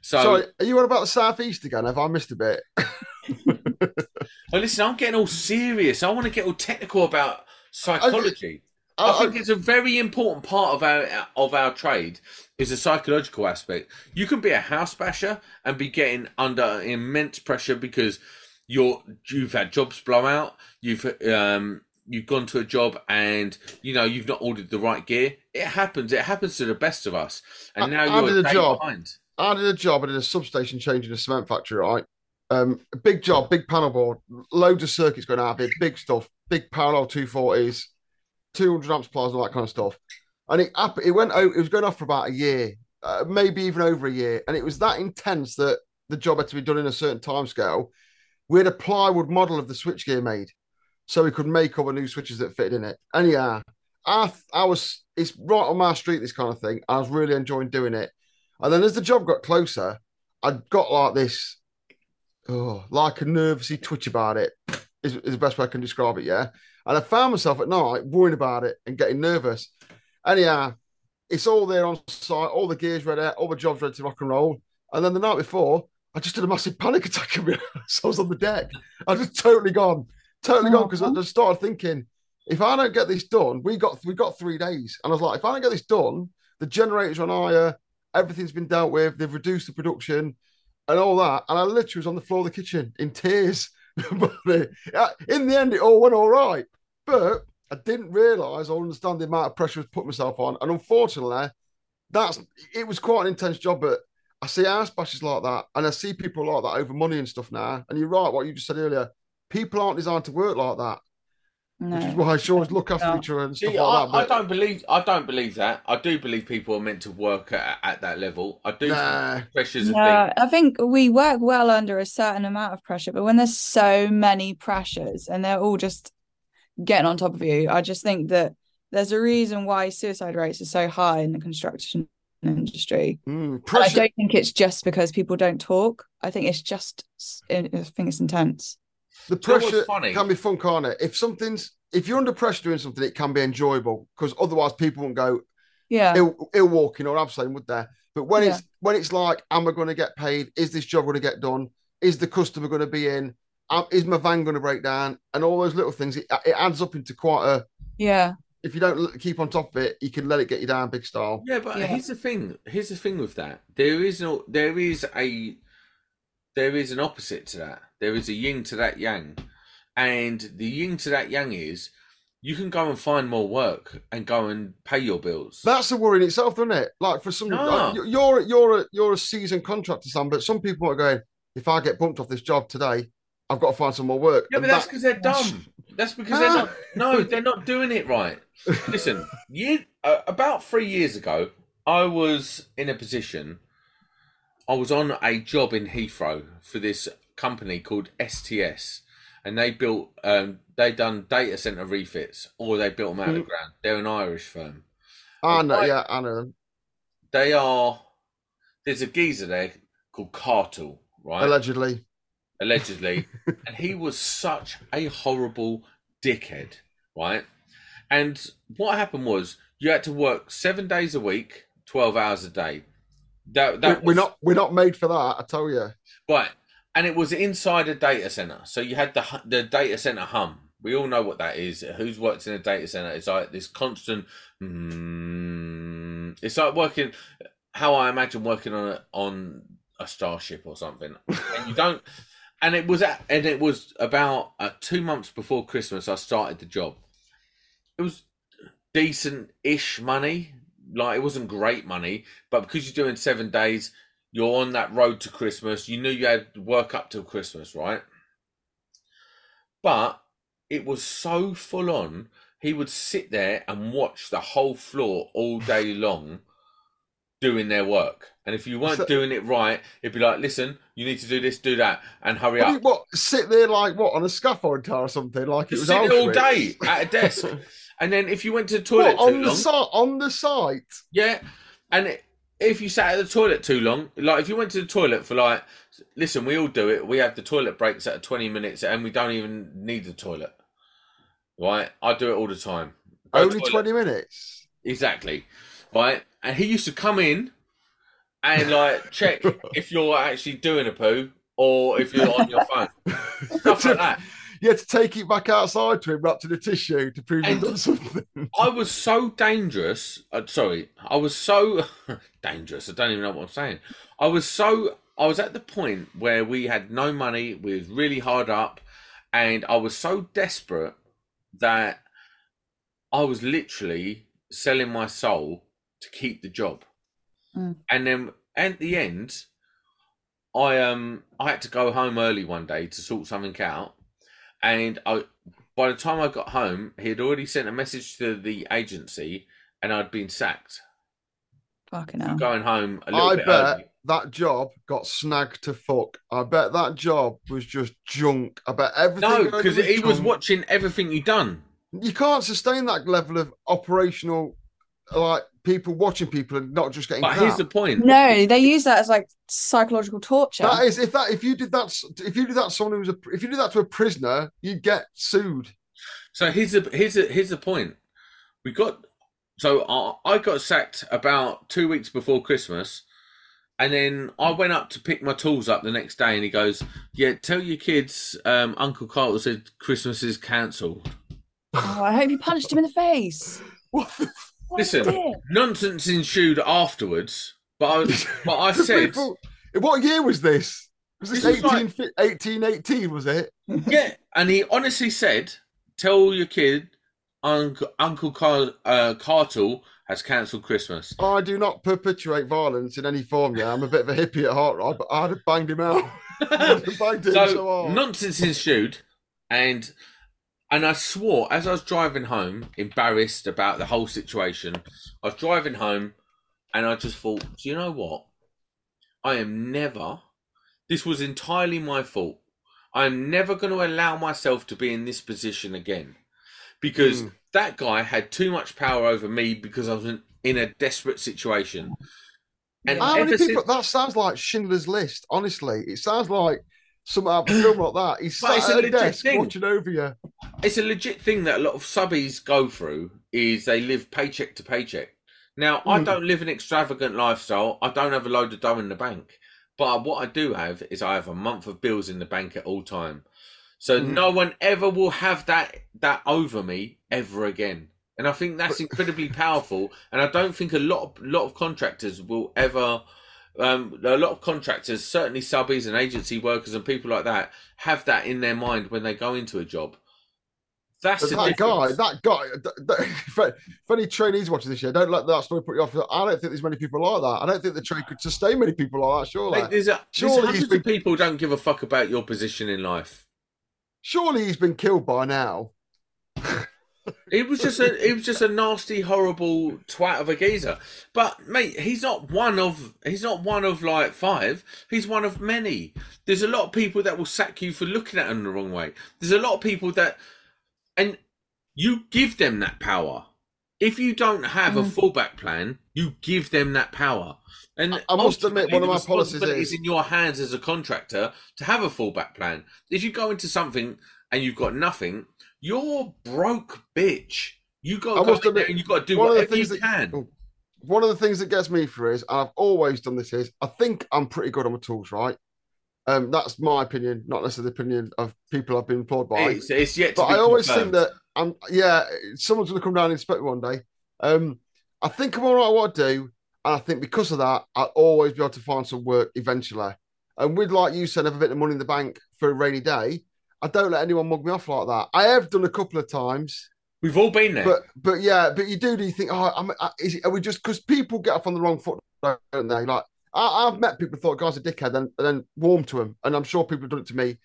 So, Sorry, are you on about the southeast again? Have I missed a bit? oh, listen, I'm getting all serious. I want to get all technical about psychology. I I, think it's a very important part of our of our trade is the psychological aspect. You can be a house basher and be getting under immense pressure because you're you've had jobs blow out. You've um you've gone to a job and you know you've not ordered the right gear. It happens. It happens to the best of us. And now I you're did a job. behind. I did a job. I did a substation change in a cement factory, right? Um, big job, big panel board, loads of circuits going out of it, big stuff, big parallel 240s, 200 amps pliers, all that kind of stuff. And it it went out, it was going off for about a year, uh, maybe even over a year. And it was that intense that the job had to be done in a certain time scale. We had a plywood model of the switchgear made so we could make the new switches that fitted in it. And yeah, I, I was, it's right on my street, this kind of thing. I was really enjoying doing it. And then as the job got closer, I got like this, oh, like a nervousy twitch about it, is, is the best way I can describe it, yeah? And I found myself at night worrying about it and getting nervous. Anyhow, it's all there on site, all the gears ready, all the jobs ready to rock and roll. And then the night before, I just had a massive panic attack I was on the deck. I just totally gone, totally gone because I just started thinking, if I don't get this done, we got we got three days, and I was like, if I don't get this done, the generators on higher, everything's been dealt with, they've reduced the production, and all that, and I literally was on the floor of the kitchen in tears. but uh, in the end, it all went all right, but I didn't realise or understand the amount of pressure I was putting myself on, and unfortunately, that's it was quite an intense job, but. I see house bashes like that, and I see people like that over money and stuff now. And you're right, what you just said earlier. People aren't designed to work like that, which is No. why sure look after No. each other and stuff See, like I, that. I don't believe I don't believe that. I do believe people are meant to work at, at that level. I do Nah. pressures a. Yeah, I think we work well under a certain amount of pressure, but when there's so many pressures and they're all just getting on top of you, I just think that there's a reason why suicide rates are so high in the construction industry. Mm, I don't think it's just because people don't talk. I think it's just, I think it's intense. The Do you know pressure funny? can be fun, can't it? If something's if you're under pressure doing something, it can be enjoyable because otherwise people won't go Yeah. ill, ill walking or abseiling, would they? But when Yeah. it's when it's like, am I going to get paid? Is this job going to get done? Is the customer going to be in? Um, is my van going to break down? And all those little things, it, it adds up into quite a. Yeah. If you don't keep on top of it, you can let it get you down big style. Yeah, but Yeah. here's the thing. Here's the thing with that. There is no. There is a. There is an opposite to that. There is a yin to that yang, and the yin to that yang is, you can go and find more work and go and pay your bills. That's a worry in itself, isn't it? Like for some, like, you- you're you're a you're a seasoned contractor, Sam, but some people are going. If I get bumped off this job today, I've got to find some more work. yeah, but And that's that- because they're dumb. That's because they're not. No, they're not doing it right. Listen, you uh, about three years ago, I was in a position. I was on a job in Heathrow for this company called STS, and they built. Um, they done data center refits, or they built them out of the Mhm. ground. They're an Irish firm. I know, Right. yeah, I know. them. They are. There's a geezer there called Cartel, right? Allegedly, allegedly, and he was such a horrible dickhead, right? And what happened was you had to work seven days a week, twelve hours a day. That that we're was, not we're not made for that. I tell you. right, and it was inside a data center, so you had the the data center hum. We all know what that is. Who's worked in a data center? It's like this constant. Mm, it's like working how I imagine working on a on a starship or something, and you don't. And it was at, and it was about uh, two months before Christmas. I started the job. It was decent-ish money. Like it wasn't great money, but because you're doing seven days, you're on that road to Christmas. You knew you had work up till Christmas, right? But it was so full on. He would sit there and watch the whole floor all day long doing their work. And if you weren't doing it right, it'd be like, listen, you need to do this, do that, and hurry What, do you- up. what sit there like what on a scaffold or something? Like it was all day at a desk. and then if you went to the toilet What, too on the long, site on the site. Yeah, and it, if you sat at the toilet too long, like if you went to the toilet for like, listen, we all do it. We have the toilet breaks at twenty minutes, and we don't even need the toilet. Right, I do it all the time. Go Only twenty minutes. exactly. Right, and he used to come in and like check if you're actually doing a poo or if you're on your phone, stuff like that. You had to take it back outside to him wrapped in a tissue to prove And- you'd done something. I was so dangerous. Uh, sorry, I was so dangerous. I don't even know what I'm saying. I was so. I was at the point where we had no money. We was really hard up, and I was so desperate that I was literally selling my soul to keep the job. Mm. And then at the end, I um I had to go home early one day to sort something out, and I by the time I got home, he had already sent a message to the agency, and I'd been sacked. Fucking hell. Going home a little I bit bet early. that job got snagged to fuck. I bet that job was just junk. I bet everything. No, because he was watching everything you done. You can't sustain that level of operational, like people watching people and not just getting. But here's the point. No, they use that as like psychological torture. That is if that if you did that if you did that to someone who was a if you did that to a prisoner, you'd get sued. So here's the here's the here's the point. We got so I, I got sacked about two weeks before Christmas, and then I went up to pick my tools up the next day, and he goes, "Yeah, tell your kids, um, Uncle Carl said Christmas is cancelled." Oh, I hope you punched him in the face. What the What a Listen, dick. Nonsense ensued afterwards, but I but I said, people- what year was this? Was this, This was 18, 1818, was it? yeah, and he honestly said, "Tell your kid, Uncle Uncle Car- uh, Cartel has cancelled Christmas." I do not perpetuate violence in any form. Yeah, I'm a bit of a hippie at heart, right? But I'd have banged him out. I'd have banged him so, so hard. nonsense ensued, and and I swore as I was driving home, embarrassed about the whole situation. I was driving home, and I just thought, do you know what? I am never. This was entirely my fault. I am never going to allow myself to be in this position again, because Mm. that guy had too much power over me because I was in, in a desperate situation. And How many ever since- people? That sounds like Schindler's List. Honestly, it sounds like some out of a film like that. He's But it's sat at a legit desk thing. watching over you. it's a legit thing that a lot of subbies go through is they live paycheck to paycheck. Now, I Mm. don't live an extravagant lifestyle. I don't have a load of dough in the bank. But what I do have is I have a month of bills in the bank at all time. So Mm. no one ever will have that that over me ever again. And I think that's incredibly powerful. And I don't think a lot of lot of contractors will ever um, a lot of contractors, certainly subbies and agency workers and people like that, have that in their mind when they go into a job. That's But the guy, that guy, if, any trainees watching this year, don't let that story put you off. I don't think there's many people like that. I don't think the train could sustain many people like that, surely. Like, there's, a, Surely hundreds been- of people don't give a fuck about your position in life. Surely he's been killed by now. It was just a it was just a nasty, horrible twat of a geezer. But mate, he's not one of he's not one of like five. He's one of many. There's a lot of people that will sack you for looking at them the wrong way. There's a lot of people that and you give them that power. If you don't have a Mm. fallback plan, you give them that power. And I- I must admit, one of my policies is- in your hands as a contractor to have a fallback plan. If you go into something and you've got nothing, you're broke, bitch. You got to go admit, and you got to do one of the whatever you that- can. oh, One of the things that gets me through is, and I've always done this, is I think I'm pretty good on my tools, right? Um, that's my opinion, not necessarily the opinion of people I've been employed by. It's, it's yet to but I always confirmed. think that I'm yeah, someone's gonna come down and inspect me one day. Um, I think I'm all right at what I do, and I think because of that, I'll always be able to find some work eventually. And with like you said, have a bit of money in the bank for a rainy day. I don't let anyone mug me off like that. I have done a couple of times, We've all been there. but but yeah, but you do. Do you think? Oh, I'm, I, is it, are we just because people get off on the wrong foot, don't they? Like I, I've met people who thought guys a dickhead, and, and then warm to him, and I'm sure people have done it to me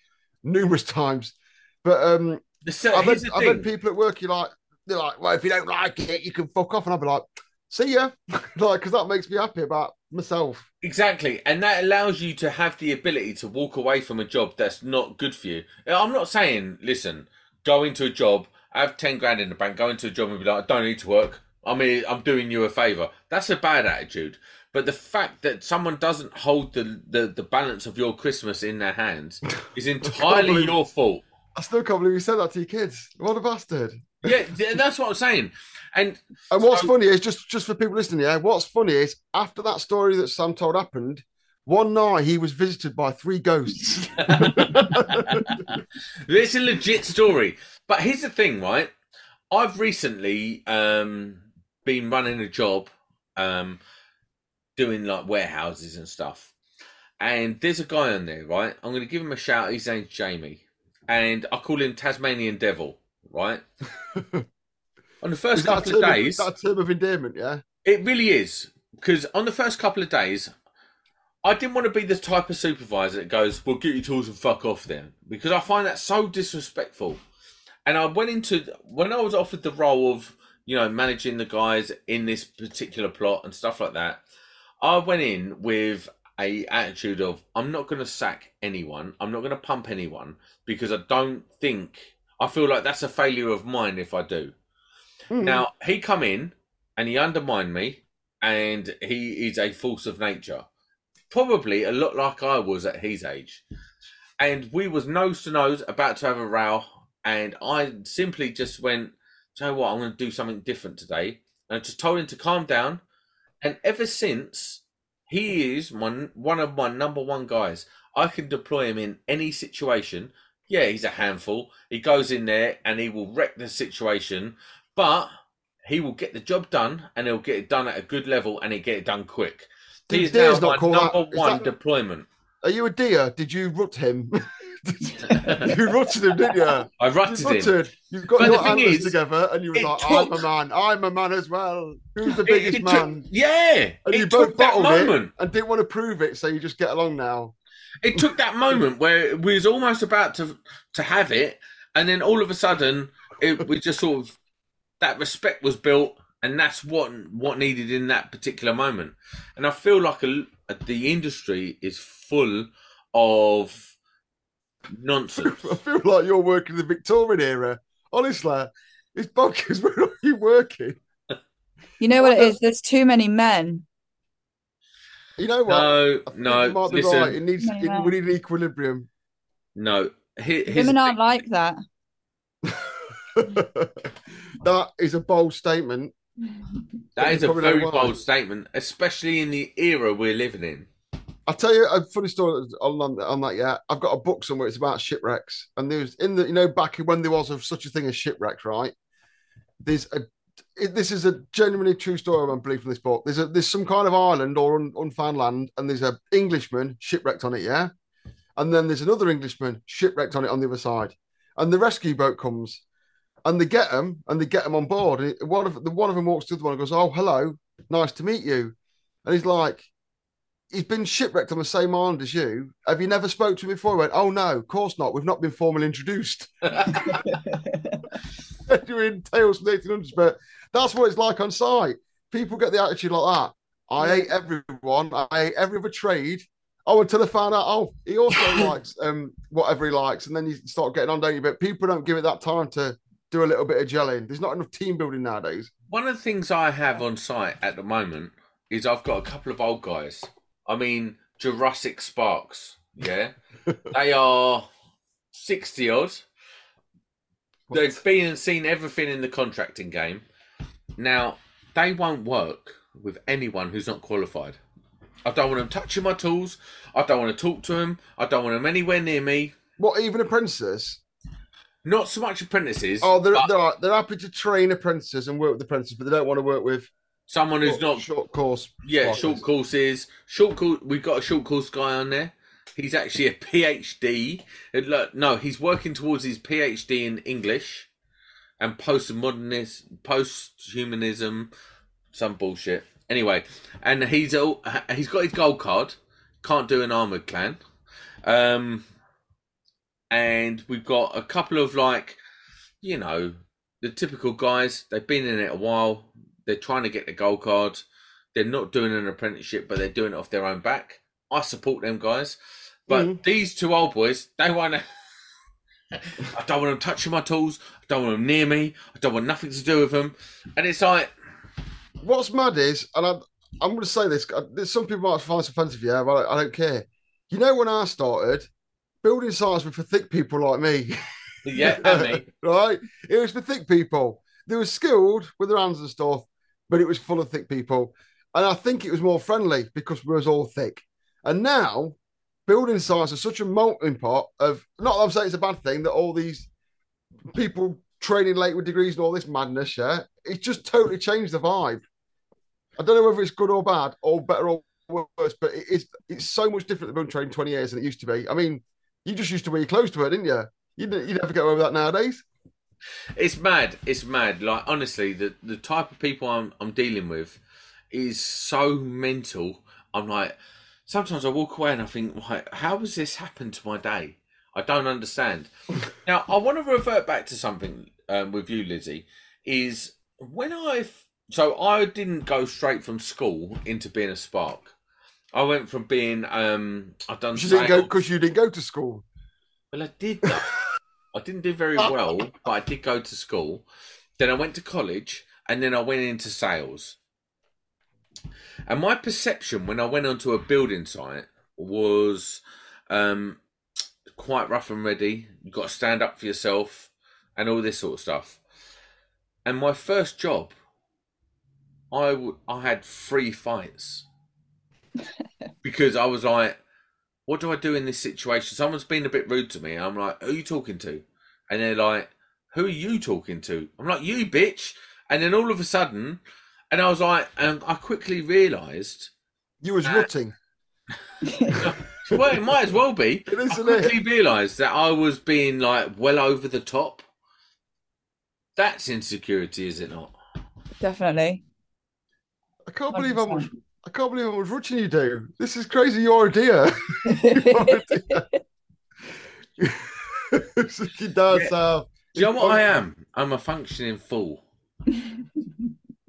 numerous times. But um, The se- I've had, I've had people at work. You like they're like, well, if you don't like it, you can fuck off, and I'll be like, see ya, like because that makes me happy about myself. Exactly, and that allows you to have the ability to walk away from a job that's not good for you. I'm not saying, listen, go into a job, have ten grand in the bank, go into a job and be like, I don't need to work. I mean, I'm doing you a favor. That's a bad attitude. But the fact that someone doesn't hold the, the, the balance of your Christmas in their hands is entirely believe- your fault. I still can't believe you said that to your kids. What a bastard! Yeah, that's what I'm saying. And And what's So- funny is just just for people listening, yeah. What's funny is after that story that Sam told happened, one night he was visited by three ghosts. it's a legit story. But here's the thing, right? I've recently um, been running a job um, doing like warehouses and stuff. And there's a guy on there, right? I'm going to give him a shout. His name's Jamie. And I call him Tasmanian Devil, right? on the first couple of of- days. is that a term of endearment, yeah. It really is. Because on the first couple of days, I didn't want to be the type of supervisor that goes, well, get your tools and fuck off then. Because I find that so disrespectful. And I went into, when I was offered the role of, you know, managing the guys in this particular plot and stuff like that, I went in with a attitude of, I'm not going to sack anyone. I'm not going to pump anyone because I don't think, I feel like that's a failure of mine if I do. Mm. Now he come in and he undermined me, and he is a force of nature, probably a lot like I was at his age. And we was nose to nose about to have a row, and I simply just went, "Do you know what? I'm going to do something different today." And I just told him to calm down. And ever since, he is my one of my number one guys. I can deploy him in any situation. Yeah, he's a handful. He goes in there and he will wreck the situation, but he will get the job done and he'll get it done at a good level and he'll get it done quick. He is Deer's now not my number one that- deployment. Are you a deer? Did you rut him? you rutted him, didn't you? I You rutted him. You've got But your antlers together, and you were it like, "I'm a man. I'm a man as well. Who's the biggest it took- man?" yeah, And you it both took bottled moment. it and didn't want to prove it, so you just get along now. It took that moment where we was almost about to to have it, and then all of a sudden, it we just sort of that respect was built, and that's what what needed in that particular moment. And I feel like a, the industry is full of nonsense. I feel like you're working the Victorian era. Honestly, it's bonkers. Where are you working? You know what it is? There's too many men. You know what? No, I think no, you might be listen, right. It needs. No, it- we need an equilibrium. no. Here, here's Women the aren't like that. that is a bold statement. That is a very bold statement, especially in the era we're living in. I'll tell you a funny story on, on, on that. Yeah, I've got a book somewhere. It's about shipwrecks, and there's in the you know back when there was of such a thing as shipwrecks, right? There's a it, this is a genuinely true story. I believe from this book. There's a there's some kind of island or un, unfound land, and there's a Englishman shipwrecked on it. Yeah, and then there's another Englishman shipwrecked on it on the other side, and the rescue boat comes, and they get them and they get them on board. And one of the one of them walks to the other one and goes, "Oh, hello, nice to meet you," and he's like he's been shipwrecked on the same island as you. Have you never spoke to him before? He went, oh no, of course not. We've not been formally introduced. You're in Tales from the 1800s, but that's what it's like on site. People get the attitude like that. I hate everyone. I hate every other trade. Oh, until I found out, oh, he also likes um whatever he likes, and then you start getting on, don't you? But people don't give it that time to do a little bit of gelling. There's not enough team building nowadays. One of the things I have on site at the moment is I've got a couple of old guys. I mean, Jurassic Sparks. Yeah, they are sixty odd. They've been and seen everything in the contracting game. Now, they won't work with anyone who's not qualified. I don't want them touching my tools. I don't want to talk to them. I don't want them anywhere near me. What even apprentices? Not so much apprentices. Oh, they're but they're, they're happy to train apprentices and work with apprentices, but they don't want to work with someone who's not short course. Yeah, short courses. Short course. We've got a short course guy on there. He's actually a PhD. No, he's working towards his PhD in English and postmodernist, post-humanism, some bullshit. Anyway, and he's all, he's got his gold card. Can't do an armored gland. Um, and we've got a couple of like, you know, the typical guys. They've been in it a while. They're trying to get the gold card. They're not doing an apprenticeship, but they're doing it off their own back. I support them guys. But Mhm. these two old boys, they want to. I don't want them touching my tools. I don't want them near me. I don't want nothing to do with them. And it's like, What's mad is, and I'm, I'm going to say this. uh, There's some people might find this offensive, yeah, but I, I don't care. You know, when I started, building sites were for thick people like me, yeah, and me. right? It was for thick people. They were skilled with their hands and stuff, but it was full of thick people. And I think it was more friendly because we was all thick. And now, building sites are such a melting pot of not that I'm saying it's a bad thing that all these people training late with degrees and all this madness, yeah, it's just totally changed the vibe. I don't know whether it's good or bad or better or worse, but it's it's so much different than trained 20 years than it used to be. I mean, you just used to wear your clothes to it, didn't you? You you never get away with that nowadays. It's mad. It's mad. Like honestly, the the type of people I'm I'm dealing with is so mental. I'm like, sometimes I walk away and I think, like, how has this happened to my day? I don't understand. now I want to revert back to something um, with you, Lizzie. Is when I so I didn't go straight from school into being a spark. I went from being um I've done You didn't go because you didn't go to school. Well, I did. I didn't do very well, but I did go to school. Then I went to college, and then I went into sales. And my perception when I went onto a building site was um, quite rough and ready. You've got to stand up for yourself, and all this sort of stuff. And my first job, I w- I had three fights because I was like, what do I do in this situation? Someone's been a bit rude to me. I'm like, who are you talking to? And they're like, who are you talking to? I'm like, you bitch. And then all of a sudden, and I was like, and I quickly realised, You was Uh, rutting. well, it might as well be. It I quickly realised that I was being like well over the top. That's insecurity, is it not? Definitely. I can't believe how much 100%. I can't believe how much rutting you do. This is crazy. Your idea. Your idea. He does have. Uh, do you know what I am? I'm a functioning fool.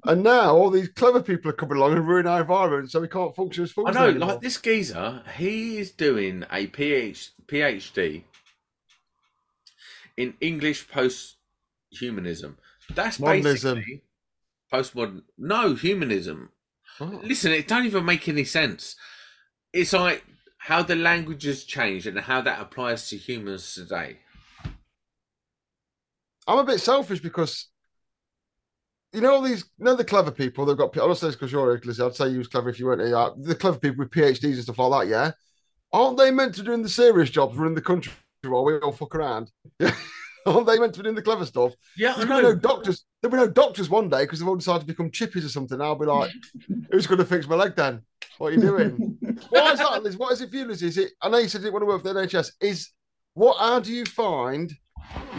And now all these clever people are coming along and ruin our environment, so we can't function as fools. I know, anymore. like this geezer, he is doing a PH, PhD in English post humanism. That's Modernism. basically postmodern. No, humanism. Oh. Listen, it don't even make any sense. It's like how the language has changed and how that applies to humans today. I'm a bit selfish because you know all these, you know the clever people. They've got. I'm not saying because you're Lizzie. I'd say you was clever if you weren't here. Uh, The clever people with PhDs and stuff like that. Yeah, aren't they meant to doing the serious jobs running the country while we all fuck around? aren't they meant to be doing the clever stuff? Yeah, There'll be no doctors. There'll be no doctors one day because they've all decided to become chippies or something. I'll be like, who's going to fix my leg then? What are you doing? Why is that, Liz? What is it for you, Liz? Is it? I know you said you didn't want to work for the NHS. Is what? How do you find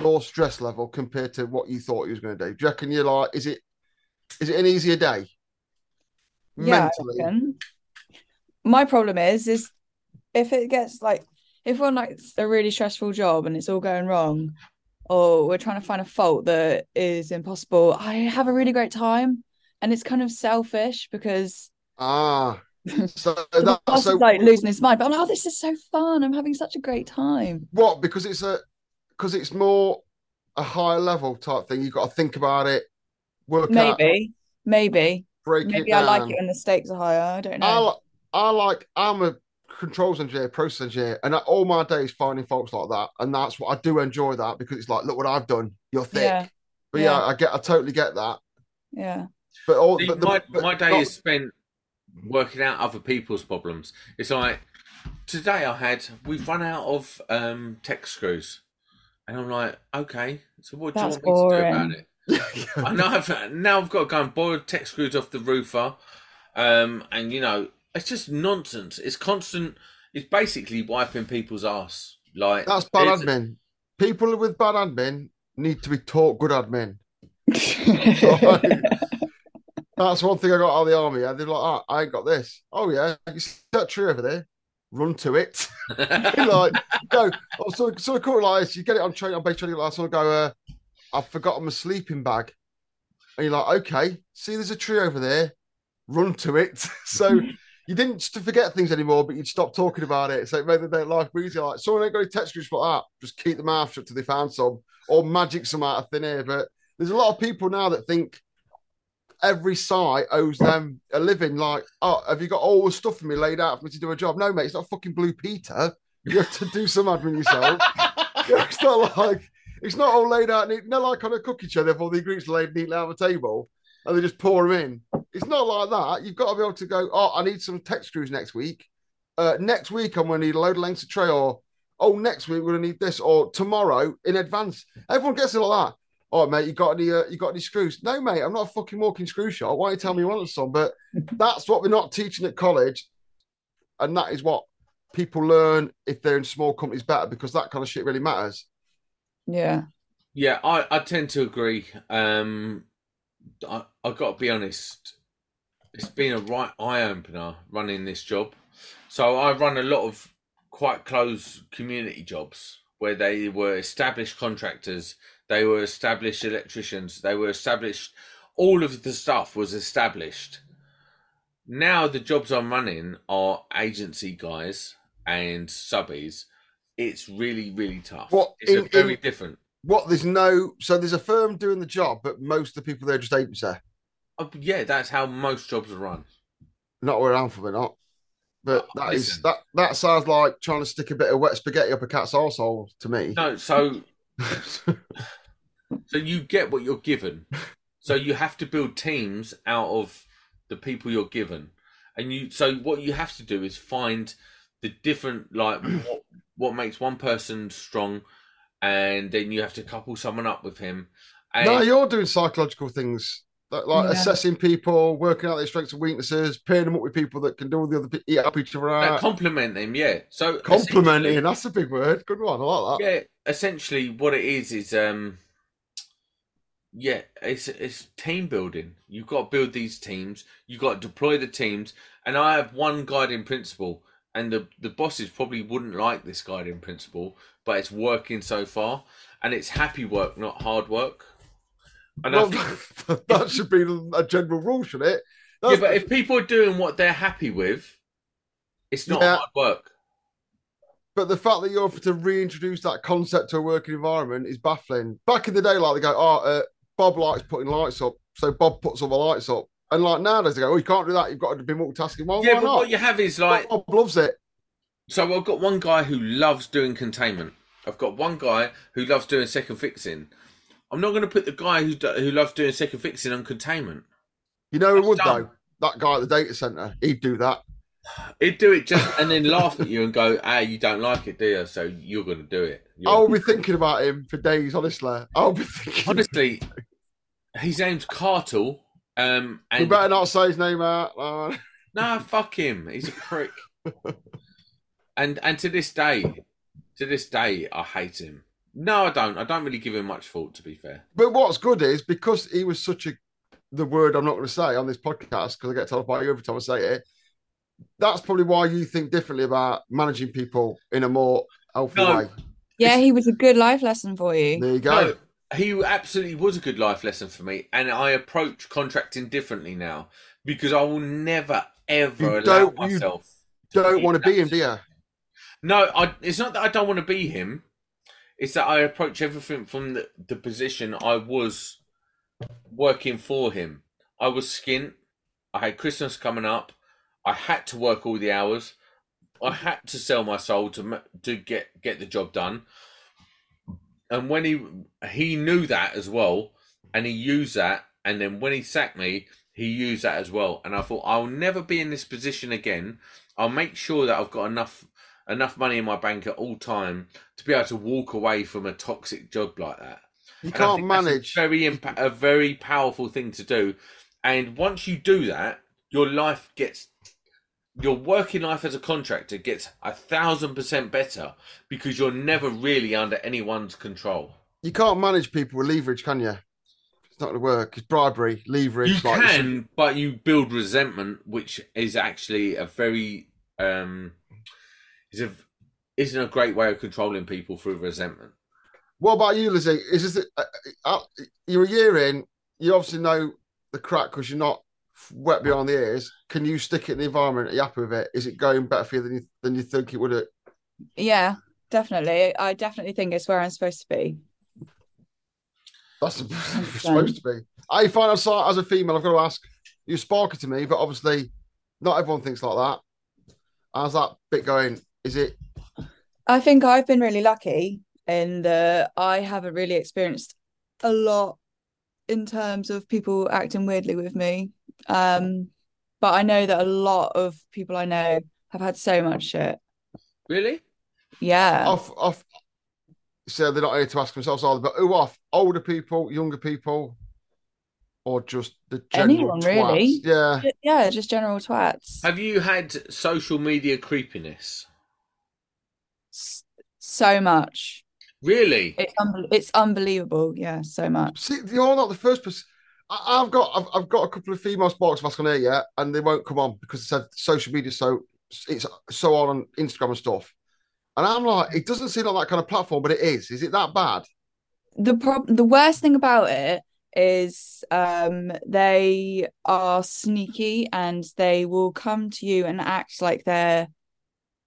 your stress level compared to what you thought you was going to do? Do you reckon you're like? Is it? Is it an easier day? Yeah, I Mentally, reckon. My problem is, is if it gets like, if we're on like a really stressful job and it's all going wrong, or we're trying to find a fault that is impossible, I have a really great time, and it's kind of selfish because ah. So the that, boss so like losing his mind. But I'm like, oh, this is so fun. I'm having such a great time. what? Because it's a because it's more a higher level type thing. You've got to think about it, work out, Maybe, maybe, break maybe I down. like it when the stakes are higher. I don't know. li- I like I'm a controls engineer, process engineer, and I, all my days finding faults like that, and that's what I do enjoy that because it's like, look what I've done. You're thick, Yeah, but yeah, yeah. I get, I totally get that. yeah, But all, See, but the, my, but my day not- is spent working out other people's problems. It's like today I had we've run out of um, tech screws, and I'm like, okay, so what do you want me to do about it? I know I've, now I've got to go and borrow tech screws off the roofer, um, and you know it's just nonsense. It's constant. It's basically wiping people's ass. Like that's bad admin. People with bad admin need to be taught good admin. That's one thing I got out of the army. They're like, oh, I ain't got this. Oh yeah, you see that tree over there? Run to it. You're like, go. Oh, so so cool like this. You get it on train on base training like someone go, uh, I've forgotten my sleeping bag. And you're like, okay, see there's a tree over there, run to it. so you didn't just forget things anymore, but you'd stop talking about it. So it made their life easier. Like someone ain't got any tech screws like that, just keep the mouth shut till they found some, or magic some out of thin air. But there's a lot of people now that think every site owes them a living. Like, oh, have you got all the stuff for me laid out for me to do a job? No, mate, it's not fucking Blue Peter. You have to do some admin yourself. it's not like it's not all laid out neat. Not like on a cookie tray, they've all the ingredients laid neatly out on the table and they just pour them in. It's not like that. You've got to be able to go, oh, I need some tech screws next week. Uh, next week, I'm going to need a load of lengths of tray, or oh, next week, we're going to need this, or tomorrow in advance. Everyone gets it like that. Oh, mate, you got any? Uh, you got any screws? No, mate, I'm not a fucking walking screw shop. Why don't you tell me you want some? But that's what we're not teaching at college, and that is what people learn if they're in small companies better because that kind of shit really matters. yeah, Yeah, I, I tend to agree. Um, I I got to be honest. It's been a right eye opener running this job. So I run a lot of quite close community jobs where they were established contractors, they were established electricians, they were established. All of the stuff was established. Now the jobs I'm running are agency guys and subbies. It's really really tough. What, it's in- a very in- different. What there's no so there's a firm doing the job, but most of the people there are just agency. Oh, yeah, that's how most jobs are run. Not where I'm from, not. But Oh, that is listen. that that sounds like trying to stick a bit of wet spaghetti up a cat's arsehole to me. No, so so you get what you're given. So you have to build teams out of the people you're given, and you. So what you have to do is find the different like what what makes one person strong, and then you have to couple someone up with him. And no, you're doing psychological things like, like Yeah. assessing people, working out their strengths and weaknesses, pairing them up with people that can do all the other pe- eat up each other no, out. compliment them. Yeah. So complimenting, that's a big word. Good one. I like that. Yeah, essentially what it is is um yeah, it's it's team building. You've got to build these teams, you've got to deploy the teams, and I have one guiding principle and the the bosses probably wouldn't like this guiding principle, but it's working so far and it's happy work, not hard work. And Well, think, that should be a general rule, should it? yeah, That's- but if people are doing what they're happy with, it's not Yeah. hard work. But the fact that you're offered to reintroduce that concept to a working environment is baffling. Back in the day, like they go, oh, uh, Bob likes putting lights up, so Bob puts all the lights up. And like nowadays, they go, oh, you can't do that. You've got to be multitasking. Well, yeah, but not? what you have is like Bob loves it. So I've got one guy who loves doing containment. I've got one guy who loves doing second fixing. I'm not going to put the guy who do- who loves doing second fixing on containment. You know who would dumb. though? That guy at the data center. He'd do that. He'd do it just and then laugh at you and go, "Ah, you don't like it, do you? So you're going to do it." You're- I'll be thinking about him for days. Honestly, I'll be thinking. Honestly, his name's Cartel. Um, we and better not say his name out. man. Nah, fuck him. He's a prick. and and to this day, to this day, I hate him. No, I don't. I don't really give him much thought, to be fair. But what's good is because he was such a the word I'm not going to say on this podcast because I get told by you every time I say it. That's probably why you think differently about managing people in a more healthy No. way. Yeah, he was a good life lesson for you. There you go. No, he absolutely was a good life lesson for me, and I approach contracting differently now because I will never ever You allow don't- you myself. Don't want to be him, do you? No, I, it's not that I don't want to be him. It's that I approach everything from the, the position I was working for him. I was skint. I had Christmas coming up. I had to work all the hours. I had to sell my soul to to get get the job done. And when he he knew that as well, and he used that. And then when he sacked me, he used that as well. And I thought I'll never be in this position again. I'll make sure that I've got enough enough money in my bank at all time to be able to walk away from a toxic job like that. You And can't manage. a very impa- a very powerful thing to do. And once you do that, your life gets your working life as a contractor gets a thousand percent better because you're never really under anyone's control. You can't manage people with leverage, can you? It's not going to work. It's bribery, leverage. You like this- can, but you build resentment, which is actually a very um is a isn't a great way of controlling people through resentment. What about you, Lizzie? Is this uh, uh, you're a year in? You obviously know the crack because you're not wet behind the ears. Can you stick it in the environment? Are you happy with it? Is it going better for you than you than you think it would? Have? Yeah, definitely. I definitely think it's where I'm supposed to be. That's supposed to be. I find out as a female, I've got to ask. You're sparky to me, but obviously, not everyone thinks like that. How's that bit going? Is it? I think I've been really lucky in that I haven't really experienced a lot in terms of people acting weirdly with me. Um, but I know that a lot of people I know have had so much shit. Really? Yeah. off off so they're not here to ask themselves either, but who off? Older people, younger people, or just the general Anyone, really. Yeah. Yeah, just general twats. Have you had social media creepiness? S- So much. Really? It's unbel- it's unbelievable. Yeah, so much. See, you're not the first person. I, I've got I've, I've got a couple of female sparks of ask on here, yeah, and they won't come on because it said social media so it's so on on Instagram and stuff. And I'm like, it doesn't seem like that kind of platform, but it is. Is it that bad? the problem the worst thing about it is um they are sneaky and they will come to you and act like they're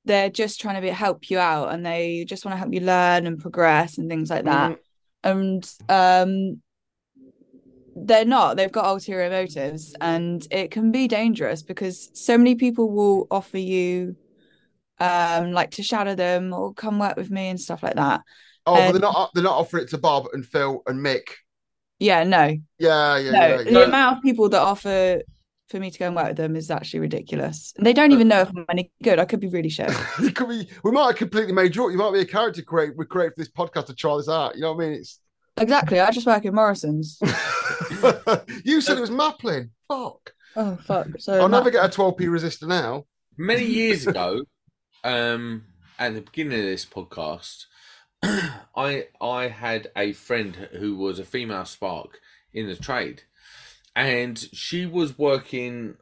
they're just trying to be, help you out and they just want to help you learn and progress and things like that and um they're not they've got ulterior motives and it can be dangerous because so many people will offer you um like to shadow them or come work with me and stuff like that Oh, but Um, they're not they're not offering it to Bob and Phil and Mick. yeah no Yeah, yeah, no, yeah. the yeah. amount of people that offer for me to go and work with them is actually ridiculous. And they don't even know if I'm any good. I could be really shit. Could be. We might have completely made you up. You might be a character create. We create for this podcast to try this out. You know what I mean? It's. Exactly. I just work in Morrison's. you said it was Maplin. Fuck. Oh fuck. So I'll ma- never get a 12p resistor now. Many years ago, um, at the beginning of this podcast, I I had a friend who was a female spark in the trade, and she was working.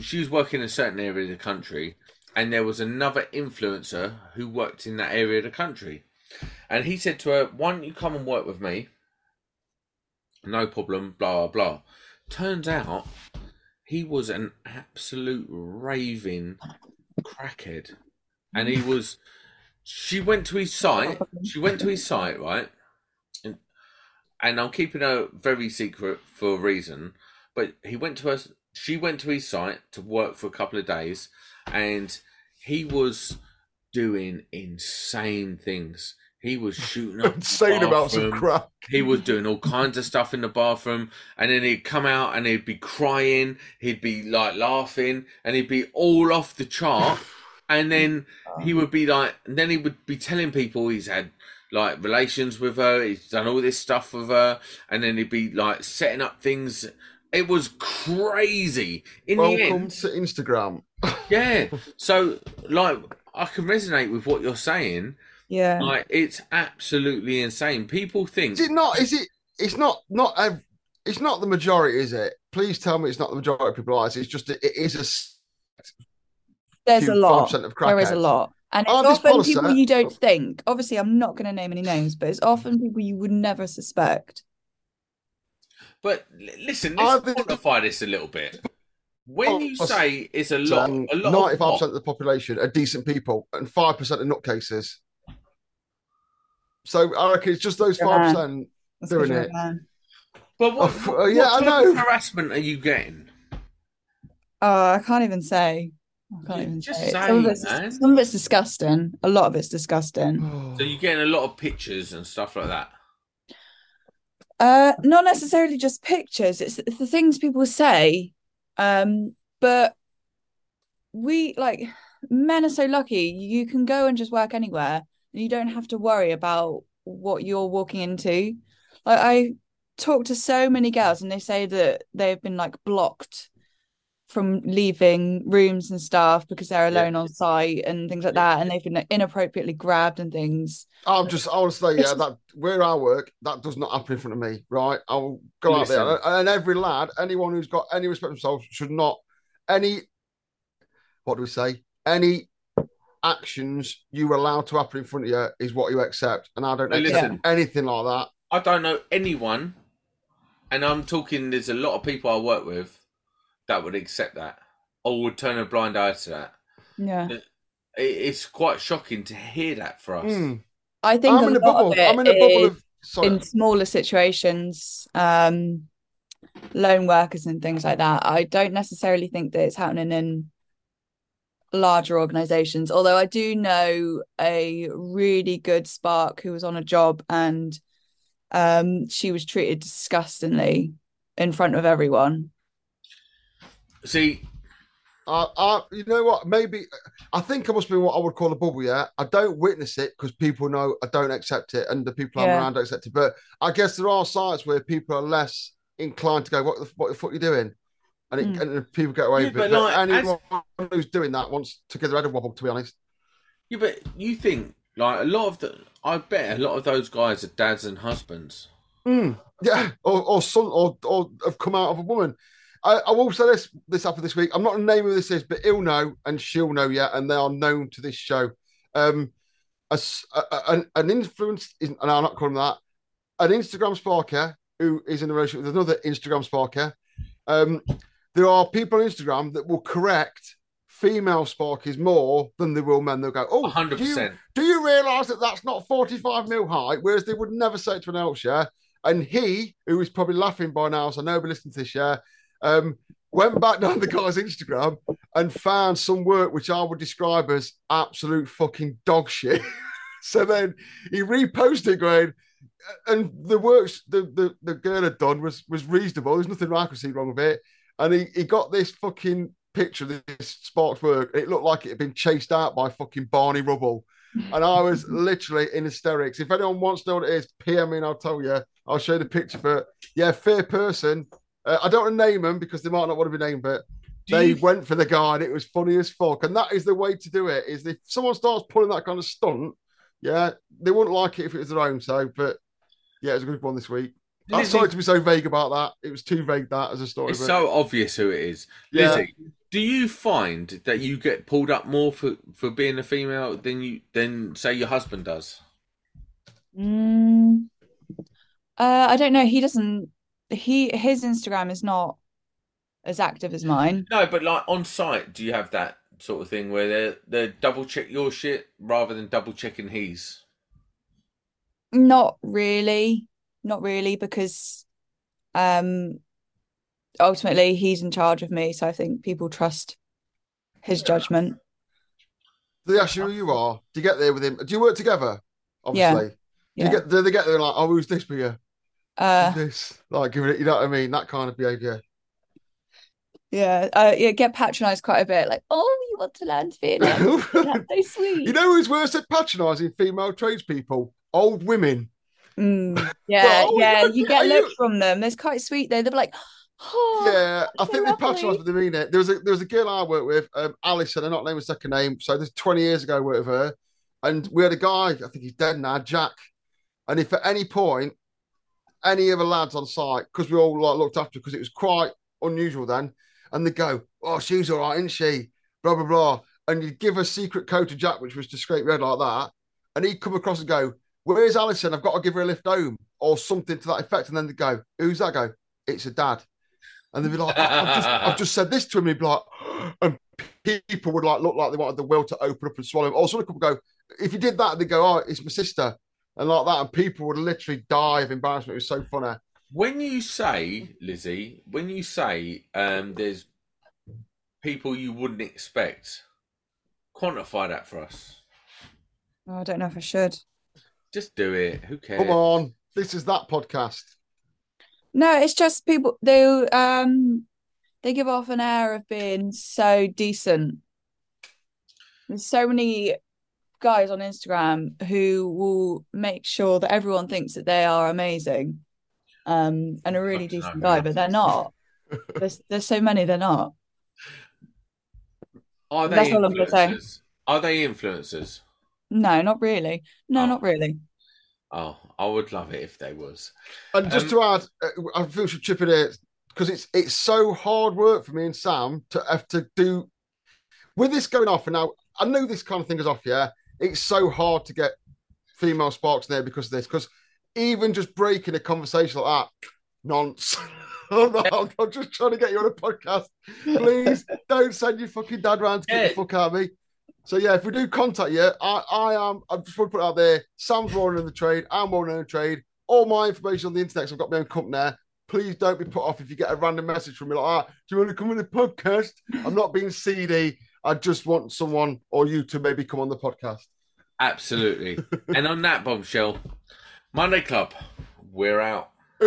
She was working in a certain area of the country, and there was another influencer who worked in that area of the country, and he said to her, "Why don't you come and work with me?" No problem. Blah blah blah. Turns out he was an absolute raving crackhead and he was she went to his site she went to his site right and, i'm keeping her very secret for a reason but he went to her she went to his site to work for a couple of days and he was doing insane things He was shooting up. the Insane about some crap. He was doing all kinds of stuff in the bathroom, and then he'd come out and he'd be crying, he'd be like laughing, and he'd be all off the chart. And then uh-huh. he would be like, and then he would be telling people he's had like relations with her, he's done all this stuff with her, and then he'd be like setting up things. It was crazy. In the Welcome end, to Instagram. yeah. So, like, I can resonate with what you're saying. Yeah. Like, it's absolutely insane. People think Is it not? Is it? It's not. Not. ev- It's not the majority, is it? Please tell me it's not the majority of people like. It's just. it is a. There's a lot. of There is a lot. And it's Oh, often policy- people you don't think. Obviously, I'm not going to name any names, but it's often people you would never suspect. But listen, I let's think- quantify this a little bit. When you say it's a lot, a lot Ninety-five of what? percent of the population are decent people, and five percent are nutcases. So I reckon it's just those five percent. Doing it. man. But what, Oh, what, yeah, what I type of know. harassment are you getting? Oh, I can't even say. I can't You even just say. say, Some of it's man. some of it's disgusting. A lot of it's disgusting. So you're getting a lot of pictures and stuff like that. Uh, not necessarily just pictures. It's the things people say. Um, but we like men are so lucky. You can go and just work anywhere, and you don't have to worry about what you're walking into. Like I talk to so many girls, and they say that they've been like blocked from leaving rooms and stuff because they're Yeah. alone on site and things like that, and they've been inappropriately grabbed and things. I'm just, I want to say, yeah, that where I work, that does not happen in front of me, right? I'll go out there, and every lad, anyone who's got any respect for themselves, should not any. What do we say? Any actions you allow to happen in front of you is what you accept, and I don't Hey, accept listen. anything like that. I don't know anyone, and I'm talking. There's a lot of people I work with that would accept that or would turn a blind eye to that. Yeah, it's quite shocking to hear that for us. Hmm. I think I'm a in a bubble. of it I'm in a bubble of. Sorry. in smaller situations, um, lone workers and things like that. I don't necessarily think that it's happening in larger organizations, although I do know a really good spark who was on a job and um, she was treated disgustingly in front of everyone. See, I, I, you know what? Maybe I think I must be what I would call a bubble. Yeah, I don't witness it because people know I don't accept it, and the people I'm around don't accept it. But I guess there are sites where people are less inclined to go, "What the what the fuck are you doing?" And, it, Mm. and people get away Yeah, with but it. But like, as- anyone who's doing that wants to get their head a wobble. To be honest, yeah, but you think like a lot of the, I bet a lot of those guys are dads and husbands. Mm, yeah, or or son, or or have come out of a woman. I, I will say this this happened this week. I'm not the name of this is, but he'll know and she'll know yet, and they are known to this show. Um, a s- a- a- an, an influence, and I'm not calling that, an Instagram sparker who is in a relationship with another Instagram sparker. Um, there are people on Instagram that will correct female sparkies more than they will men. They'll go, "Oh, hundred do you- do you realise that that's not 45 mil high? Whereas they would never say it to an else, yeah? And he, who is probably laughing by now, so be listening to this, yeah, um, went back down the guy's Instagram and found some work which I would describe as absolute fucking dog shit. so then he reposted it going, and the works the, the, the girl had done was was reasonable. There's nothing I could see wrong with it. And he, he got this fucking picture of this Sparks work. It looked like it had been chased out by fucking Barney Rubble. And I was literally in hysterics. If anyone wants to know what it is, PM me and I'll tell you. I'll show you the picture. But yeah, fair person. Uh, I don't want to name them because they might not want to be named, but Do they you, went for the guy and it was funny as fuck. And that is the way to do it. Is if someone starts pulling that kind of stunt, yeah, they wouldn't like it if it was their own. So, but yeah, it was a good one this week. I'm Lizzie, sorry to be so vague about that. It was too vague that as a story. it's but- so obvious who it is. Yeah. Lizzie, do you find that you get pulled up more for, for being a female than you than say your husband does? Mm, uh, I don't know. He doesn't. He his Instagram is not as active as mine. No, but like on site, do you have that sort of thing where they they double check your shit rather than double checking his? Not really, not really, because um, ultimately he's in charge of me, so I think people trust his judgment. Do they ask you who you are? Do you get there with him? Do you work together Obviously, Yeah. you get do they get there like, oh, who's this for you? Uh, this like giving it, you know what I mean? That kind of behaviour. yeah, uh, yeah, get patronized quite a bit. Like, oh, you want to learn to be an? That's so sweet. You know who's worse at patronising female tradespeople? Old women. Mm, yeah, Oh, yeah, you get looks from them. It's quite sweet though. They're like, oh, yeah, I so think they lovely. patronise, but they mean it. There was a there was a girl I worked with, um, Alison. I'm not naming a second name. So this 20 years ago, I worked with her, and we had a guy. I think he's dead now, Jack. And if at any point any of the lads on site, because we all like looked after, because it was quite unusual then, and they go, "Oh, she's all right, isn't she?" Blah blah blah, and you'd give a secret code to Jack, which was to scrape red like that, and he'd come across and go, "Where's Alison? I've got to give her a lift home," or something to that effect, and then they go, "Who's that?" I go, "It's a dad." And they'd be like, "I- I've just, I've just said this to him. He'd be like, and people would like look like they wanted the will to open up and swallow him. Or some people go, if you did that, they go, oh, it's my sister. And like that. And people would literally die of embarrassment. It was so funny. When you say, Lizzie, when you say um, there's people you wouldn't expect, quantify that for us. Oh, I don't know if I should. Just do it. Who cares? Come on. This is that podcast. No, it's just people they um they give off an air of being so decent. There's so many guys on Instagram who will make sure that everyone thinks that they are amazing. Um and a really I'd love to know decent guy, that but they're not. There's there's so many they're not. Are they That's all I'm gonna say. influencers? Are they influencers? No, not really. No, Oh. not really. Oh, I would love it if they was. And just Um, to add, uh, I feel we should chip in here because it's it's so hard work for me and Sam to have to do with this going off. And now I know this kind of thing is off, yeah. It's so hard to get female sparks in there because of this. Because even just breaking a conversation like that, nonce. I'm, not, I'm not just trying to get you on a podcast. Please don't send your fucking dad round to get Yeah. the fuck out of me. So yeah, if we do contact you, I, I am. I just want to put out there. Sam's rolling in the trade. I'm rolling in the trade. All my information on the internet. So I've got my own company. Please don't be put off if you get a random message from me like, ah, "Do you want to come on the podcast?" I'm not being seedy. I just want someone or you to maybe come on the podcast. Absolutely. and on that bombshell, Monday Club, we're out.